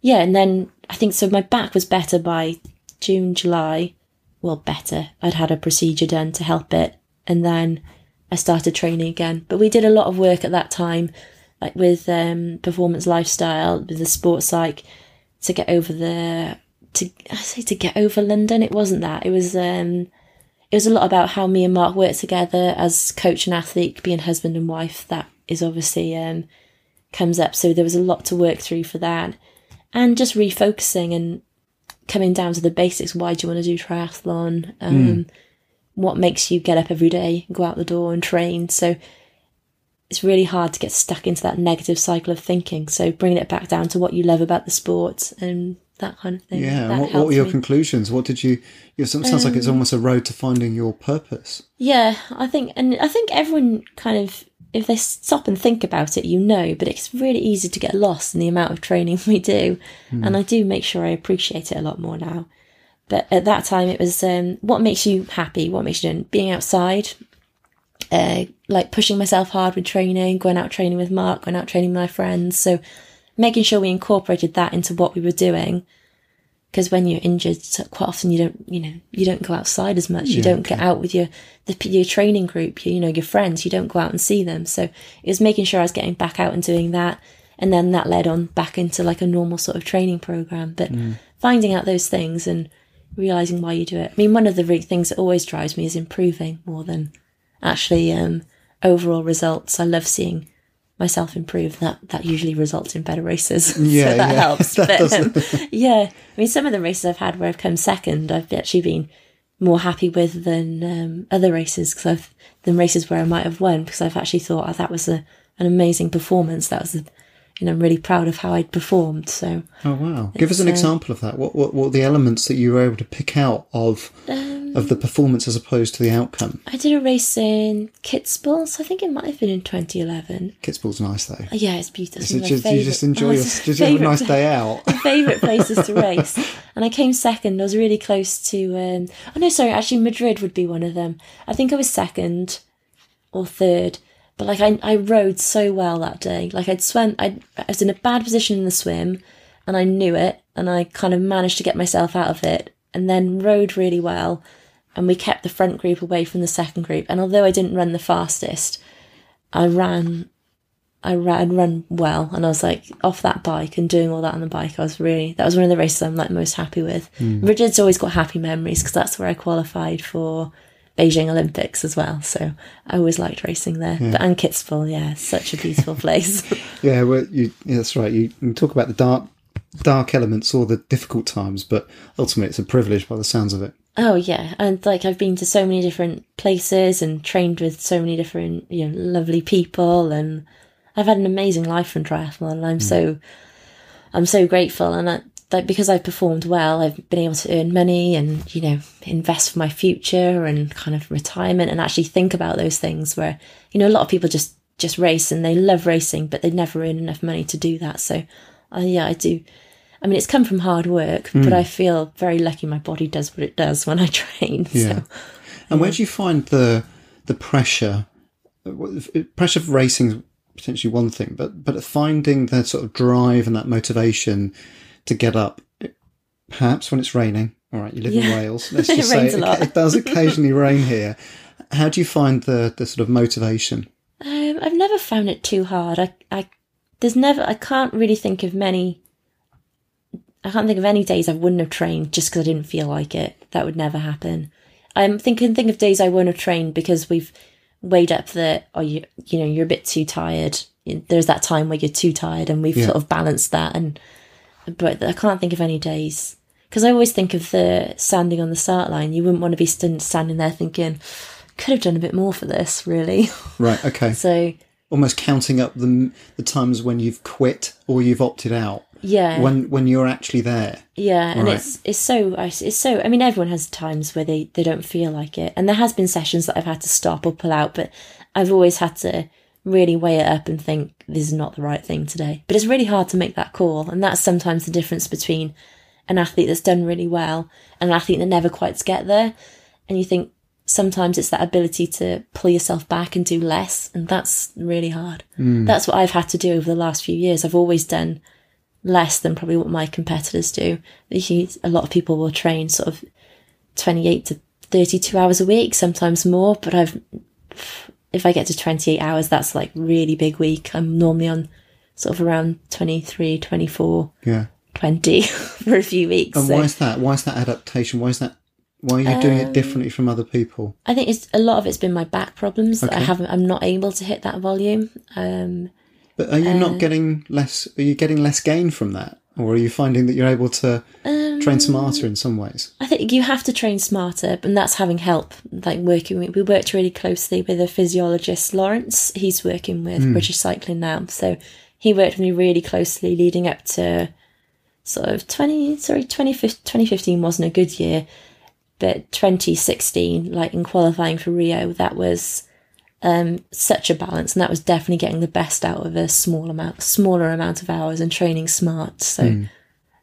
yeah, and then I think so my back was better by June, July. Well, better. I'd had a procedure done to help it. And then I started training again. But we did a lot of work at that time, like with um, performance lifestyle, with the sports psych, to get over the to I say to get over London. It wasn't that. It was um, it was a lot about how me and Mark worked together as coach and athlete, being husband and wife. That is obviously um, comes up. So there was a lot to work through for that, and just refocusing and coming down to the basics. Why do you want to do triathlon? Um, What makes you get up every day, go out the door and train? So it's really hard to get stuck into that negative cycle of thinking. So bringing it back down to what you love about the sport and that kind of thing. Yeah. What, what were your me. conclusions? What did you? It sounds like it's almost a road to finding your purpose. Yeah, I think, and I think everyone kind of, if they stop and think about it, you know, but it's really easy to get lost in the amount of training we do. And I do make sure I appreciate it a lot more now. But at that time, it was um, what makes you happy, what makes you doing, being outside, uh, like pushing myself hard with training, going out training with Mark, going out training with my friends. So making sure we incorporated that into what we were doing. Because when you're injured, quite often you don't, you know, you don't go outside as much. You Yeah, don't get out with your the your training group, your, you know, your friends. You don't go out and see them. So it was making sure I was getting back out and doing that, and then that led on back into like a normal sort of training program. But finding out those things and realizing why you do it. I mean, one of the things that always drives me is improving more than actually um, overall results. I love seeing myself improve. That that usually results in better races. Yeah, so that yeah. helps. That but um, yeah, I mean, some of the races I've had where I've come second, I've actually been more happy with than um, other races because I've than races where I might have won because I've actually thought oh, that was a an amazing performance. That was a, know, I'm really proud of how I'd performed. So Oh wow! Give us an uh, example of that. What, what what were the elements that you were able to pick out of Um, of the performance as opposed to the outcome? I did a race in Kitzbühel, so I think it might have been in 2011. Kitzbühel's nice though. Yeah, it's beautiful. It's just, you just enjoy oh, your, just have a nice day out. favourite places to race. And I came second. I was really close to. Um, oh no, sorry. Actually, Madrid would be one of them. I think I was second or third. But like I, I rode so well that day. Like I'd swam. I'd, I was in a bad position in the swim, and I knew it. And I kind of managed to get myself out of it, and then rode really well. And we kept the front group away from the second group. And although I didn't run the fastest, I ran I ran, run well, and I was like off that bike and doing all that on the bike. I was really that was one of the races I'm like most happy with. Hmm. Madrid's always got happy memories because that's where I qualified for Beijing Olympics as well. So I always liked racing there. But and Kitzbühel, yeah, such a beautiful place. Yeah, well, you, yeah, that's right. You, you talk about the dark dark elements or the difficult times, but ultimately it's a privilege by the sounds of it. oh yeah, and like I've been to so many different places and trained with so many different you know lovely people, and I've had an amazing life in triathlon. And I'm hmm. so I'm so grateful, and I, like because I've performed well, I've been able to earn money and you know invest for my future and kind of retirement, and actually think about those things. Where you know a lot of people just just race and they love racing, but they never earn enough money to do that. So, uh, yeah, I do. I mean, it's come from hard work, but I feel very lucky. My body does what it does when I train. Yeah. So, And where do you find the the pressure? Pressure of racing is potentially one thing, but but finding the sort of drive and that motivation to get up, perhaps when it's raining. All right, you live in Wales. Let's It just say it, it does occasionally rain here. How do you find the the sort of motivation? um, I've never found it too hard. I, I, there's never. I can't really think of many. I can't think of any days I wouldn't have trained just because I didn't feel like it. That would never happen. I'm thinking think of days I wouldn't have trained because we've weighed up that or you you know you're a bit too tired. There's that time where you're too tired, and we've Yeah. sort of balanced that. And but I can't think of any days because I always think of the standing on the start line. You wouldn't want to be stand, standing there thinking could have done a bit more for this, really. Right. Okay. so Almost counting up the the times when you've quit or you've opted out. yeah, When when you're actually there. Yeah, and Right. it's it's so it's so. I mean, everyone has times where they they don't feel like it, and there has been sessions that I've had to stop or pull out, but I've always had to really weigh it up and think this is not the right thing today. But it's really hard to make that call, and that's sometimes the difference between an athlete that's done really well and an athlete that never quite get there. And you think sometimes it's that ability to pull yourself back and do less, and that's really hard. Hmm. That's what I've had to do over the last few years. I've always done less than probably what my competitors do. A lot of people will train sort of 28 to 32 hours a week, sometimes more, but I've, if I get to 28 hours, that's like really big week. I'm normally on sort of around 23, 24, Yeah. 20 for a few weeks. And So why is that? Why is that adaptation? Why is that? Why are you doing it differently from other people? I think it's a lot of it's been my back problems that I haven't, I'm not able to hit that volume. Um, But are you Uh, not getting less? Are you getting less gain from that, or are you finding that you're able to Um, train smarter in some ways? I think you have to train smarter, and that's having help. Like working, with, we worked really closely with a physiologist, Lawrence. He's working with British Cycling now, so he worked with me really closely leading up to sort of twenty. Sorry, 2015 2015 wasn't a good year, but twenty sixteen, like in qualifying for Rio, that was um, such a balance, and that was definitely getting the best out of a small amount, smaller amount of hours and training smart. So.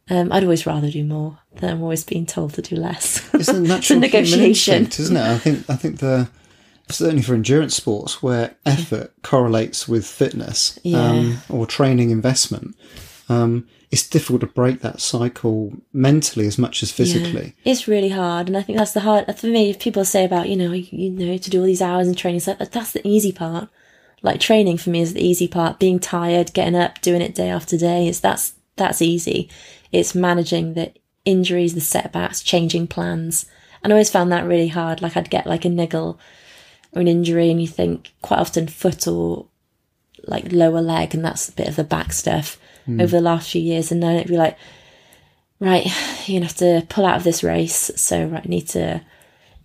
Um, I'd always rather do more than I'm always being told to do less. It's a natural negotiation. instinct, isn't it? I think. I think the certainly for endurance sports where effort correlates with fitness um, or training investment. Um, it's difficult to break that cycle mentally as much as physically. It's really hard, and I think that's the hard for me. If people say about you know you, know to do all these hours and training, so uh, that's the easy part. Like training for me is the easy part. Being tired, getting up, doing it day after day is that's that's easy. It's managing the injuries, the setbacks, changing plans, and I always found that really hard. Like I'd get like a niggle or an injury, and you think quite often foot or like lower leg, and that's a bit of the back stuff Mm. over the last few years. And then it'd be like, right, you're gonna have to pull out of this race. So right, I need to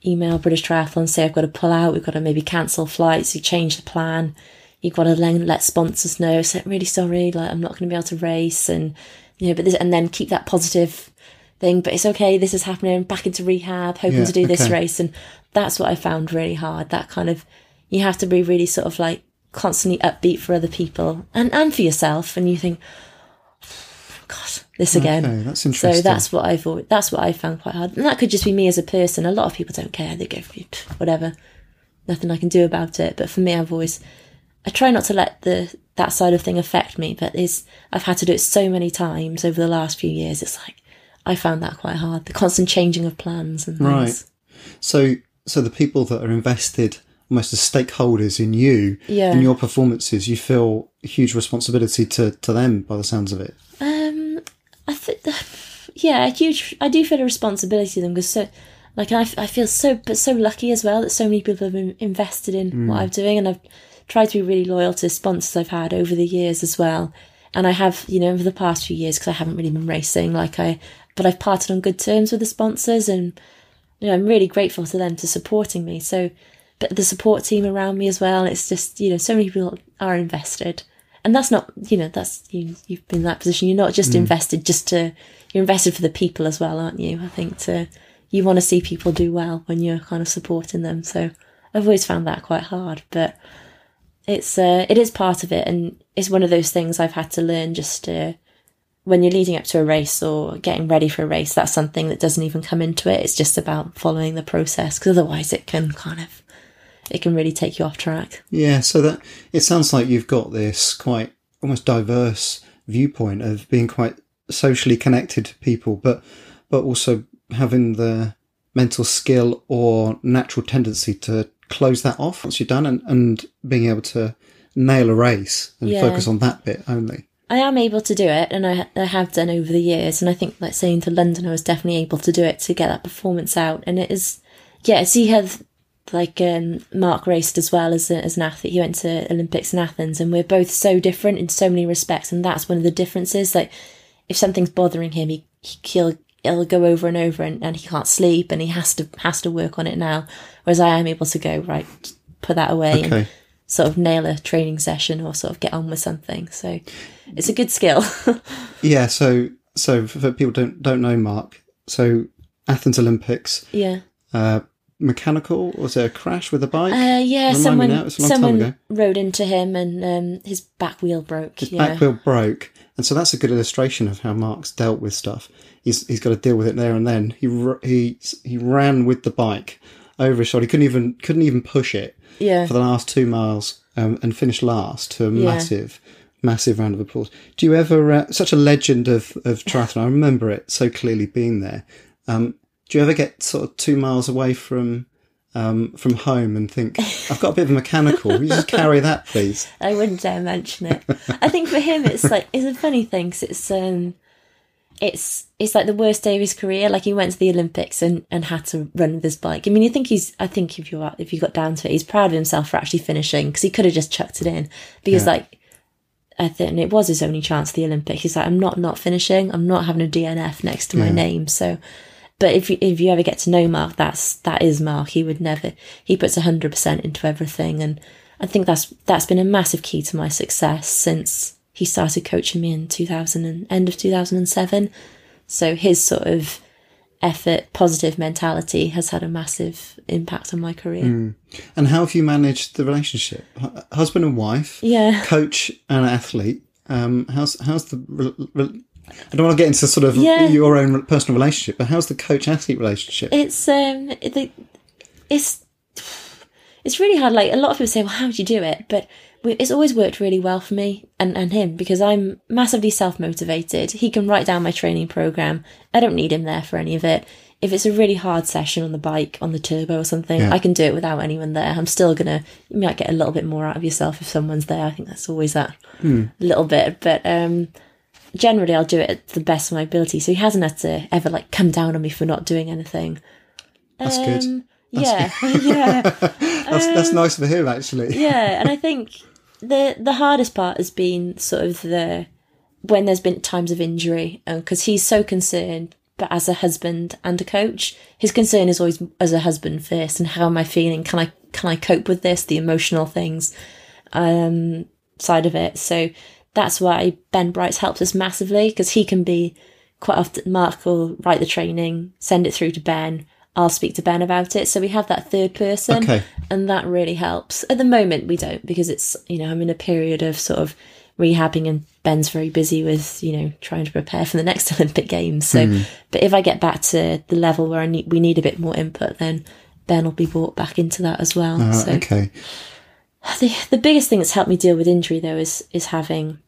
email British Triathlon, say I've got to pull out. We've got to maybe cancel flights. You change the plan. You've got to then let sponsors know. So really sorry, like I'm not going to be able to race, and you know, but this, and then keep that positive thing. But it's okay. This is happening. Back into rehab, hoping Yeah, to do this race, and that's what I found really hard. That kind of you have to be really sort of like constantly upbeat for other people and and for yourself, and you think, God, this again. Okay, that's So that's what I've always, that's what I found quite hard, and that could just be me as a person. A lot of people don't care; they go "Pff, whatever, nothing I can do about it. But for me, I've always I try not to let the that side of thing affect me. But is I've had to do it so many times over the last few years. It's like I found that quite hard. The constant changing of plans and things. Right. So, so the people that are invested almost as stakeholders in you Yeah. and your performances, you feel a huge responsibility to, to them by the sounds of it. Um, I think, yeah, a huge. I do feel a responsibility to them because so, like, I, I feel so, but so lucky as well that so many people have been invested in mm. what I'm doing, and I've tried to be really loyal to sponsors I've had over the years as well. And I have, you know, over the past few years because I haven't really been racing, like I, but I've parted on good terms with the sponsors, and you know, I'm really grateful to them to supporting me. So, but the support team around me as well. It's just, you know, so many people are invested. And that's not, you know, that's, you, you've been in that position. You're not just invested just to, you're invested for the people as well, aren't you? I think to, you want to see people do well when you're kind of supporting them. So I've always found that quite hard, but it's, uh, it is part of it. And it's one of those things I've had to learn just to, when you're leading up to a race or getting ready for a race, that's something that doesn't even come into it. It's just about following the process because otherwise it can kind of, it can really take you off track. Yeah. So that it sounds like you've got this quite almost diverse viewpoint of being quite socially connected to people, but, but also having the mental skill or natural tendency to close that off once you're done and, and being able to nail a race and Yeah. focus on that bit only. I am able to do it, and I, I have done over the years. And I think, like saying to London, I was definitely able to do it to get that performance out. And it is, yeah, you have like um, Mark raced as well as a, as an athlete. He went to Olympics in Athens, and we're both so different in so many respects. And that's one of the differences. Like, if something's bothering him, he he'll he'll go over and over, and, and he can't sleep, and he has to has to work on it now. Whereas I am able to go right, put that away, and sort of nail a training session or sort of get on with something. So it's a good skill. Yeah, so so for for people don't don't know Mark, so Athens Olympics, yeah. uh, mechanical was there a crash with a bike? Uh, yeah, Remind me someone now, a long time someone ago. rode into him and um, his back wheel broke. His yeah. back wheel broke, and so that's a good illustration of how Mark's dealt with stuff. He's he's got to deal with it there and then. He he he ran with the bike over his shoulder. He couldn't even couldn't even push it yeah. for the last two miles um, and finished last to a Yeah. massive, massive round of applause. Do you ever, uh, such a legend of, of triathlon, I remember it so clearly being there. Um, do you ever get sort of two miles away from, um, from home and think, I've got a bit of a mechanical, will you just carry that please? I wouldn't dare mention it. I think for him, it's like it's a funny thing 'cause it's um, it's it's like the worst day of his career. Like he went to the Olympics and, and had to run with his bike. I mean, you think he's. I think if you if you got down to it, he's proud of himself for actually finishing because he could have just chucked it in because Yeah. like. I think it was his only chance at the Olympics. He's like, I'm not not finishing. I'm not having a DNF next to my Yeah. name. So, but if you if you ever get to know Mark, that's that is Mark. He would never. He puts hundred percent into everything, and I think that's that's been a massive key to my success since he started coaching me in 2000 and end of 2007. So his sort of effort, positive mentality has had a massive impact on my career. And how have you managed the relationship? Husband and wife, Yeah. coach and athlete. Um, how's, how's the, re- re- I don't want to get into sort of Yeah. your own personal relationship, but how's the coach athlete relationship? It's um the, it's it's really hard. Like a lot of people say, well, how would you do it? But we- it's always worked really well for me and, and him because I'm massively self motivated. He can write down my training program. I don't need him there for any of it. If it's a really hard session on the bike, on the turbo or something, Yeah. I can do it without anyone there. I'm still gonna, you might get a little bit more out of yourself if someone's there. I think that's always that little bit. But, um, generally I'll do it at the best of my ability. So he hasn't had to ever like come down on me for not doing anything. That's good. Um, yeah, yeah. I that's that's nice for him actually. yeah, and I think the the hardest part has been sort of the when there's been times of injury, because he's so concerned. But as a husband and a coach, his concern is always as a husband first, and how am I feeling? Can I can I cope with this? The emotional things um, side of it. So that's why Ben Brights helps us massively because he can be quite often. Mark will write the training, send it through to Ben. I'll speak to Ben about it. So we have that third person, Okay. and that really helps. At the moment, we don't because it's you know I'm in a period of sort of rehabbing, and Ben's very busy with you know trying to prepare for the next Olympic Games. So, but if I get back to the level where I need we need a bit more input, then Ben will be brought back into that as well. Uh, so okay. The the biggest thing that's helped me deal with injury though is is having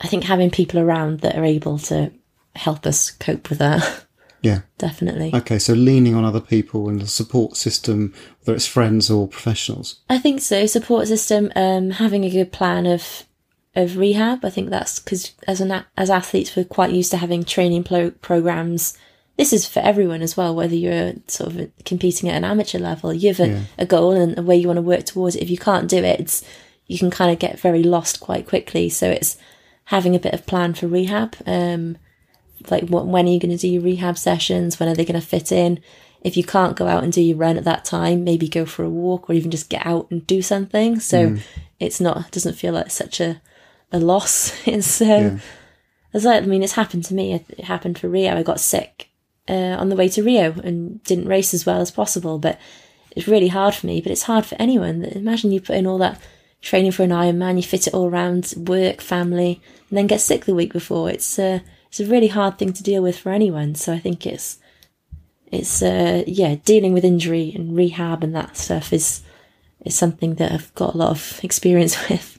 I think having people around that are able to help us cope with that. Yeah. Definitely. Okay. So leaning on other people and the support system, whether it's friends or professionals. I think so. Support system, um, having a good plan of of rehab. I think that's because as an as athletes, we're quite used to having training pro- programs. This is for everyone as well. Whether you're sort of competing at an amateur level, you have a, Yeah. a goal and a way you want to work towards it. If you can't do it, it's you can kind of get very lost quite quickly. So it's having a bit of plan for rehab. Um, like what, when are you going to do your rehab sessions? When are they going to fit in? If you can't go out and do your run at that time, maybe go for a walk or even just get out and do something. So it's not, doesn't feel like such a, a loss. It's, um, Yeah. it's like, I mean, it's happened to me. It, it happened for Rio. I got sick, uh, on the way to Rio and didn't race as well as possible, but it's really hard for me, but it's hard for anyone. Imagine you put in all that training for an Ironman, you fit it all around work, family, and then get sick the week before. It's uh, it's a really hard thing to deal with for anyone. So I think it's it's uh, yeah, dealing with injury and rehab and that stuff is is something that I've got a lot of experience with.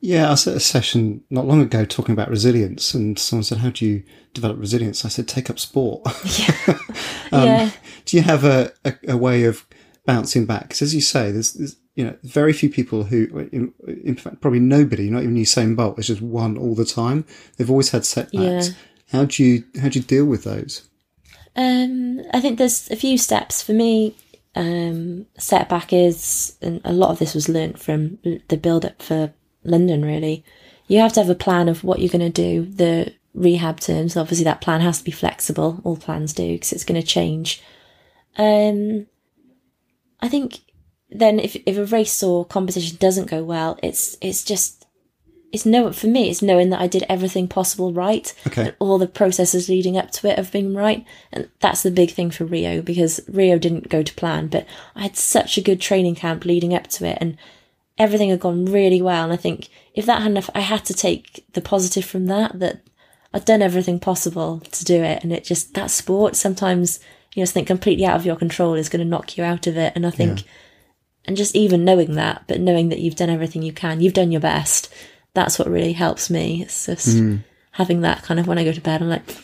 Yeah, I was at a session not long ago talking about resilience, and someone said, "How do you develop resilience?" I said, "Take up sport." Um, yeah, do you have a, a, a way of bouncing back? Because as you say, there's, there's you know very few people who, in, in fact, probably nobody, not even Usain Bolt, has just won all the time. They've always had setbacks. Yeah. How do you how do you deal with those? Um, I think there's a few steps for me. Um, setback is, and a lot of this was learnt from the build up for London. Really, you have to have a plan of what you're going to do. The rehab terms, obviously, that plan has to be flexible. All plans do because it's going to change. Um, I think then if if a race or competition doesn't go well, it's it's just it's no for me. It's knowing that I did everything possible right Okay. all the processes leading up to it have been right. And that's the big thing for Rio because Rio didn't go to plan, but I had such a good training camp leading up to it and everything had gone really well. And I think if that hadn't, I had to take the positive from that, that I'd done everything possible to do it. And it just, that sport, sometimes, you know, something completely out of your control is going to knock you out of it. And I think, and just even knowing that, but knowing that you've done everything you can, you've done your best. That's what really helps me. It's just hmm. having that kind of when I go to bed, I'm like,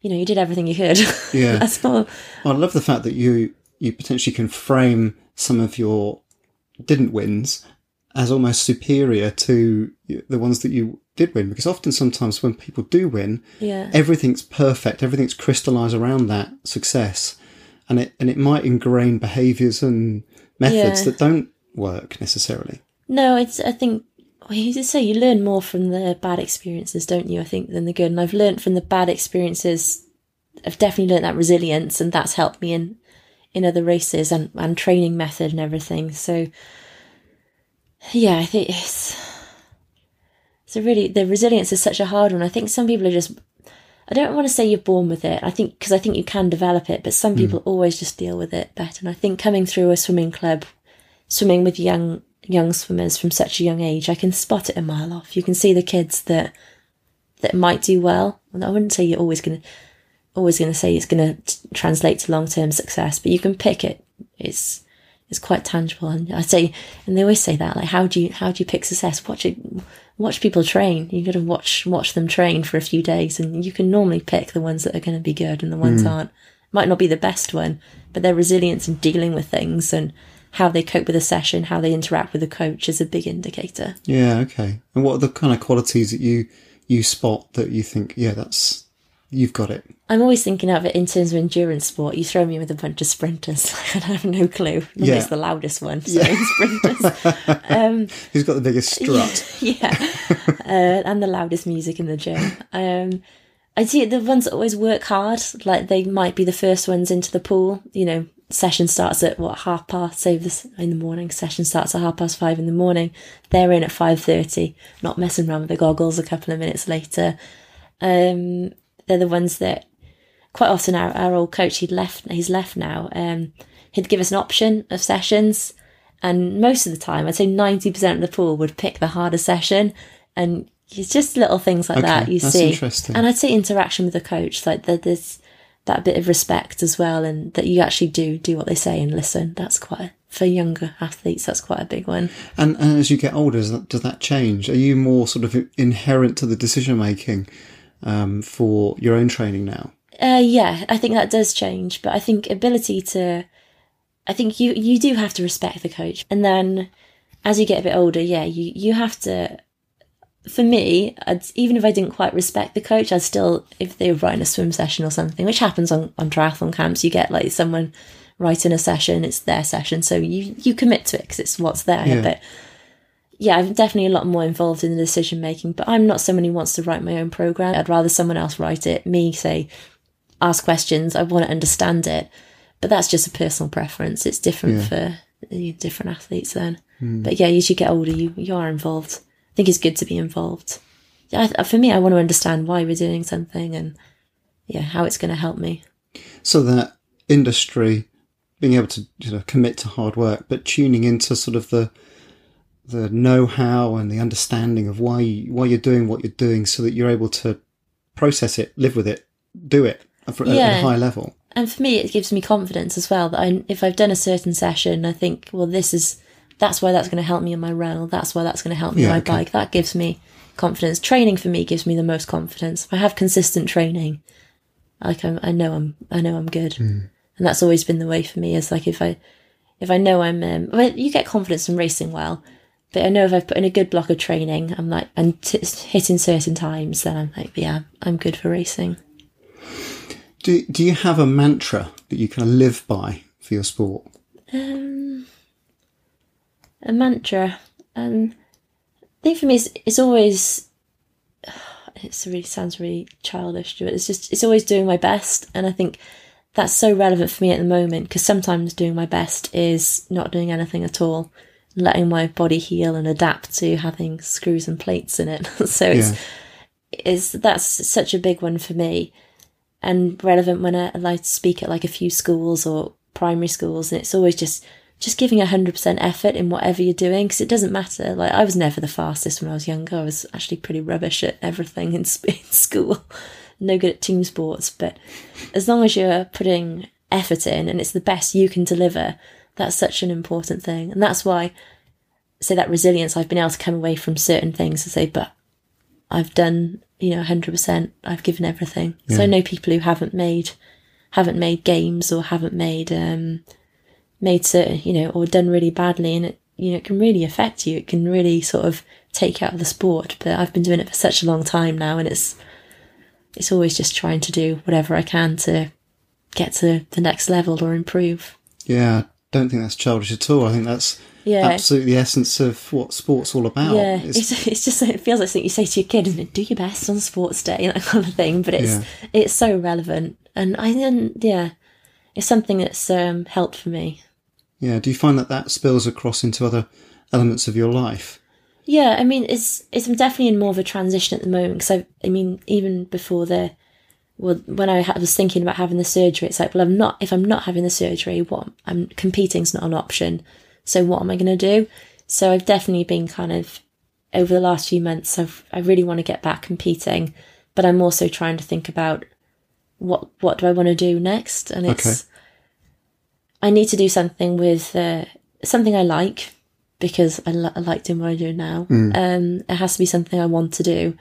you know, you did everything you could. Yeah. That's all. Well, I love the fact that you you potentially can frame some of your didn't wins as almost superior to the ones that you did win because often sometimes when people do win Yeah. everything's perfect everything's crystallized around that success and it and it might ingrain behaviors and methods Yeah. that don't work necessarily No, it's, I think, well, you just say you learn more from the bad experiences, don't you? I think, than the good. And I've learned from the bad experiences. I've definitely learned that resilience and that's helped me in, in other races and, and training method and everything. So, yeah, I think it's, it's a really, the resilience is such a hard one. I think some people are just, I don't want to say you're born with it. I think, because I think you can develop it, but some hmm. people always just deal with it better. And I think coming through a swimming club, swimming with young, young swimmers from such a young age, I can spot it a mile off. You can see the kids that, that might do well. And I wouldn't say you're always going to, always going to say it's going to translate to long term success, but you can pick it. It's it's quite tangible, and I say, and they always say that like, how do you how do you pick success? Watch it, watch people train. You got to watch watch them train for a few days, and you can normally pick the ones that are going to be good and the ones hmm. aren't. Might not be the best one, but their resilience in dealing with things and how they cope with a session, how they interact with the coach is a big indicator. yeah okay and what are the kind of qualities that you you spot that you think yeah that's you've got it. I'm always thinking of it in terms of endurance sport. You throw me with a bunch of sprinters, I have no clue. Yeah. It's the loudest one. So in sprinters. um, Who's got the biggest strut? yeah, uh, and the loudest music in the gym. Um, I see the ones that always work hard, like they might be the first ones into the pool. You know, session starts at what half past, say this in the morning. Session starts at half past five in the morning. They're in at five thirty, not messing around with the goggles a couple of minutes later. Um, they're the ones that quite often our, our old coach he'd left he's left now. Um, he'd give us an option of sessions, and most of the time, I'd say ninety percent of the pool would pick the harder session, and it's just little things like that you that's see. interesting. And I'd say interaction with the coach, like there's that bit of respect as well, and that you actually do do what they say and listen. That's quite a, for younger athletes. That's quite a big one. And, and as you get older, does that, does that change? Are you more sort of inherent to the decision making um, for your own training now? Uh, yeah, I think that does change, but I think ability to, I think you you do have to respect the coach, and then as you get a bit older, yeah, you you have to. For me, I'd, even if I didn't quite respect the coach, I'd still, if they were writing a swim session or something, which happens on on triathlon camps, you get like someone writing a session, it's their session, so you you commit to it because it's what's there. Yeah. But yeah, I'm definitely a lot more involved in the decision making, but I'm not someone who wants to write my own program. I'd rather someone else write it, me say, ask questions. I want to understand it, but that's just a personal preference. It's different for uh, different athletes then. But yeah, as you get older, you, you are involved. I think it's good to be involved. Yeah, for me, I want to understand why we're doing something and yeah, how it's going to help me. So that industry being able to you know, commit to hard work, but tuning into sort of the the know-how and the understanding of why you, why you're doing what you're doing, so that you're able to process it, live with it, do it at, at a high level. And for me, it gives me confidence as well that I, if I've done a certain session, I think, well, this is, that's why that's going to help me on my run, or that's why that's going to help me Yeah, on my okay. bike. That gives me confidence. Training for me gives me the most confidence. If I have consistent training, like I'm, I know I'm, I know I'm good, Hmm. and that's always been the way for me. Is like if I, if I know I'm, um, well, you get confidence from racing well, but I know if I've put in a good block of training, I'm like, and t- hitting certain times, then I'm like, yeah, I'm good for racing. Do do you have a mantra that you kind of live by for your sport? Um, a mantra. Um, I think for me, it's, it's always. It really sounds really childish, but it's just it's always doing my best, and I think that's so relevant for me at the moment because sometimes doing my best is not doing anything at all, letting my body heal and adapt to having screws and plates in it. so it's is that's such a big one for me. And relevant when I like to speak at like a few schools or primary schools and it's always just just giving a hundred percent effort in whatever you're doing because it doesn't matter. Like I was never the fastest when I was younger. I was actually pretty rubbish at everything in, in school. No good at team sports but as long as you're putting effort in and it's the best you can deliver that's such an important thing and that's why say that resilience I've been able to come away from certain things and say but I've done, you know, hundred percent. I've given everything. So I know people who haven't made, haven't made games or haven't made, um, made certain, you know, or done really badly, and it, you know, it can really affect you. It can really sort of take you out of the sport. But I've been doing it for such a long time now, and it's, it's always just trying to do whatever I can to get to the next level or improve. Yeah, don't think that's childish at all. I think that's Yeah. absolutely the essence of what sport's all about. Yeah, It's- it's, it's just it feels like something you say to your kid, isn't it? Do your best on sports day, that kind of thing. But it's Yeah. it's so relevant, and I and yeah, it's something that's um, helped for me. yeah. Do you find that that spills across into other elements of your life? Yeah, I mean, it's it's I'm definitely in more of a transition at the moment because I I mean even before the well when I was thinking about having the surgery, it's like well I'm not if I'm not having the surgery, what I'm competing's not an option. So what am I going to do? So I've definitely been kind of over the last few months. I've I really want to get back competing, but I'm also trying to think about what what do I want to do next, and it's Okay. I need to do something with uh, something I like because I, li- I like doing what I do now. Um, it has to be something I want to do,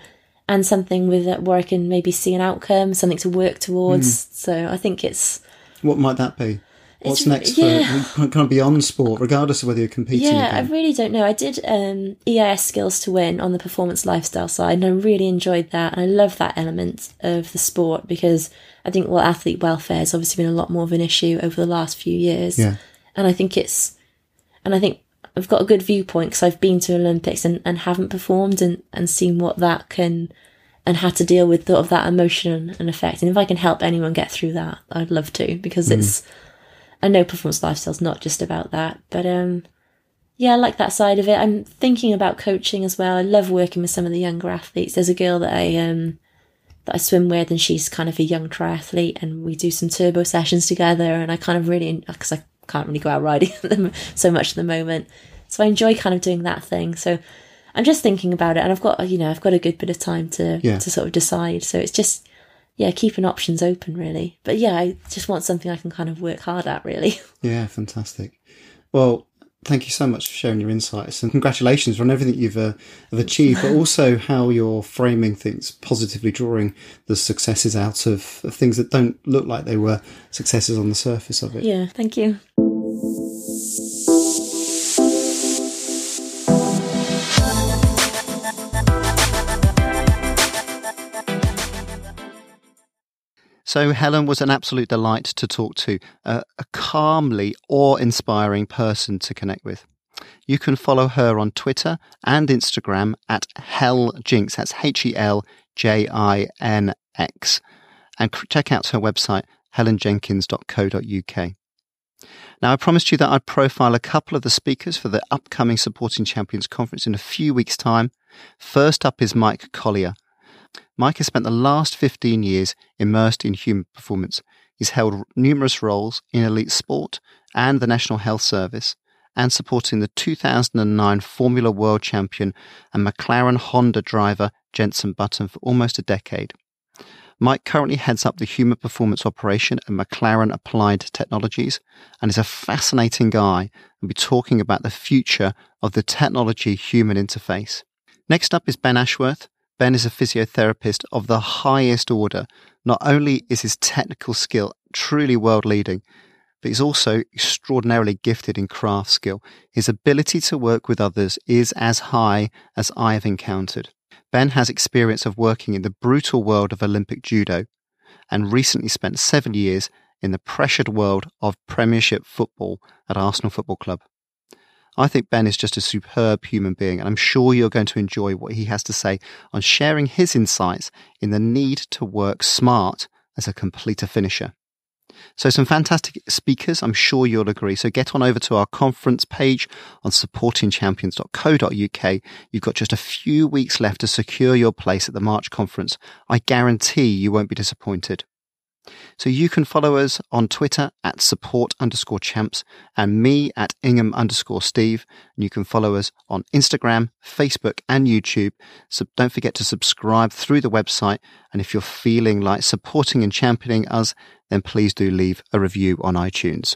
and something with it where I can maybe see an outcome, something to work towards. So I think it's What might that be? What's next yeah. for kind of beyond sport, regardless of whether you're competing? Yeah, I really don't know. I did um, EIS Skills to Win on the performance lifestyle side, and I really enjoyed that. And I love that element of the sport because I think, well, athlete welfare has obviously been a lot more of an issue over the last few years. Yeah. And I think it's, and I think I've got a good viewpoint because I've been to Olympics and, and haven't performed and, and seen what that can, and had to deal with sort of that emotion and effect. And if I can help anyone get through that, I'd love to because it's, I know performance lifestyle's not just about that, but um, yeah, I like that side of it. I'm thinking about coaching as well. I love working with some of the younger athletes. There's a girl that I um that I swim with, and she's kind of a young triathlete, and we do some turbo sessions together. And I kind of really because I can't really go out riding at them so much at the moment, so I enjoy kind of doing that thing. So I'm just thinking about it, and I've got you know I've got a good bit of time to Yeah. to sort of decide. So it's just yeah, keeping options open really. But yeah, I just want something I can kind of work hard at really. Yeah, fantastic. Well, thank you so much for sharing your insights and congratulations on everything you've uh, have achieved, but also how you're framing things positively, drawing the successes out of, of things that don't look like they were successes on the surface of it. Yeah, thank you. So Helen was an absolute delight to talk to, uh, a calmly awe-inspiring person to connect with. You can follow her on Twitter and Instagram at Hel Jinx. That's H E L J I N X. And check out her website, helenjenkins.co.uk. Now, I promised you that I'd profile a couple of the speakers for the upcoming Supporting Champions Conference in a few weeks' time. First up is Mike Collier. Mike has spent the last 15 years immersed in human performance. He's held numerous roles in elite sport and the National Health Service, and supporting the 2009 Formula World Champion and McLaren Honda driver Jenson Button for almost a decade. Mike currently heads up the human performance operation at McLaren Applied Technologies and is a fascinating guy and be talking about the future of the technology human interface. Next up is Ben Ashworth. Ben is a physiotherapist of the highest order. Not only is his technical skill truly world leading, but he's also extraordinarily gifted in craft skill. His ability to work with others is as high as I have encountered. Ben has experience of working in the brutal world of Olympic judo and recently spent seven years in the pressured world of Premiership football at Arsenal Football Club. I think Ben is just a superb human being, and I'm sure you're going to enjoy what he has to say on sharing his insights in the need to work smart as a completer finisher. So, some fantastic speakers, I'm sure you'll agree. So, get on over to our conference page on supportingchampions.co.uk. You've got just a few weeks left to secure your place at the March conference. I guarantee you won't be disappointed. So you can follow us on Twitter at support underscore champs and me at Ingham underscore Steve. And you can follow us on Instagram, Facebook and YouTube. So don't forget to subscribe through the website. And if you're feeling like supporting and championing us, then please do leave a review on iTunes.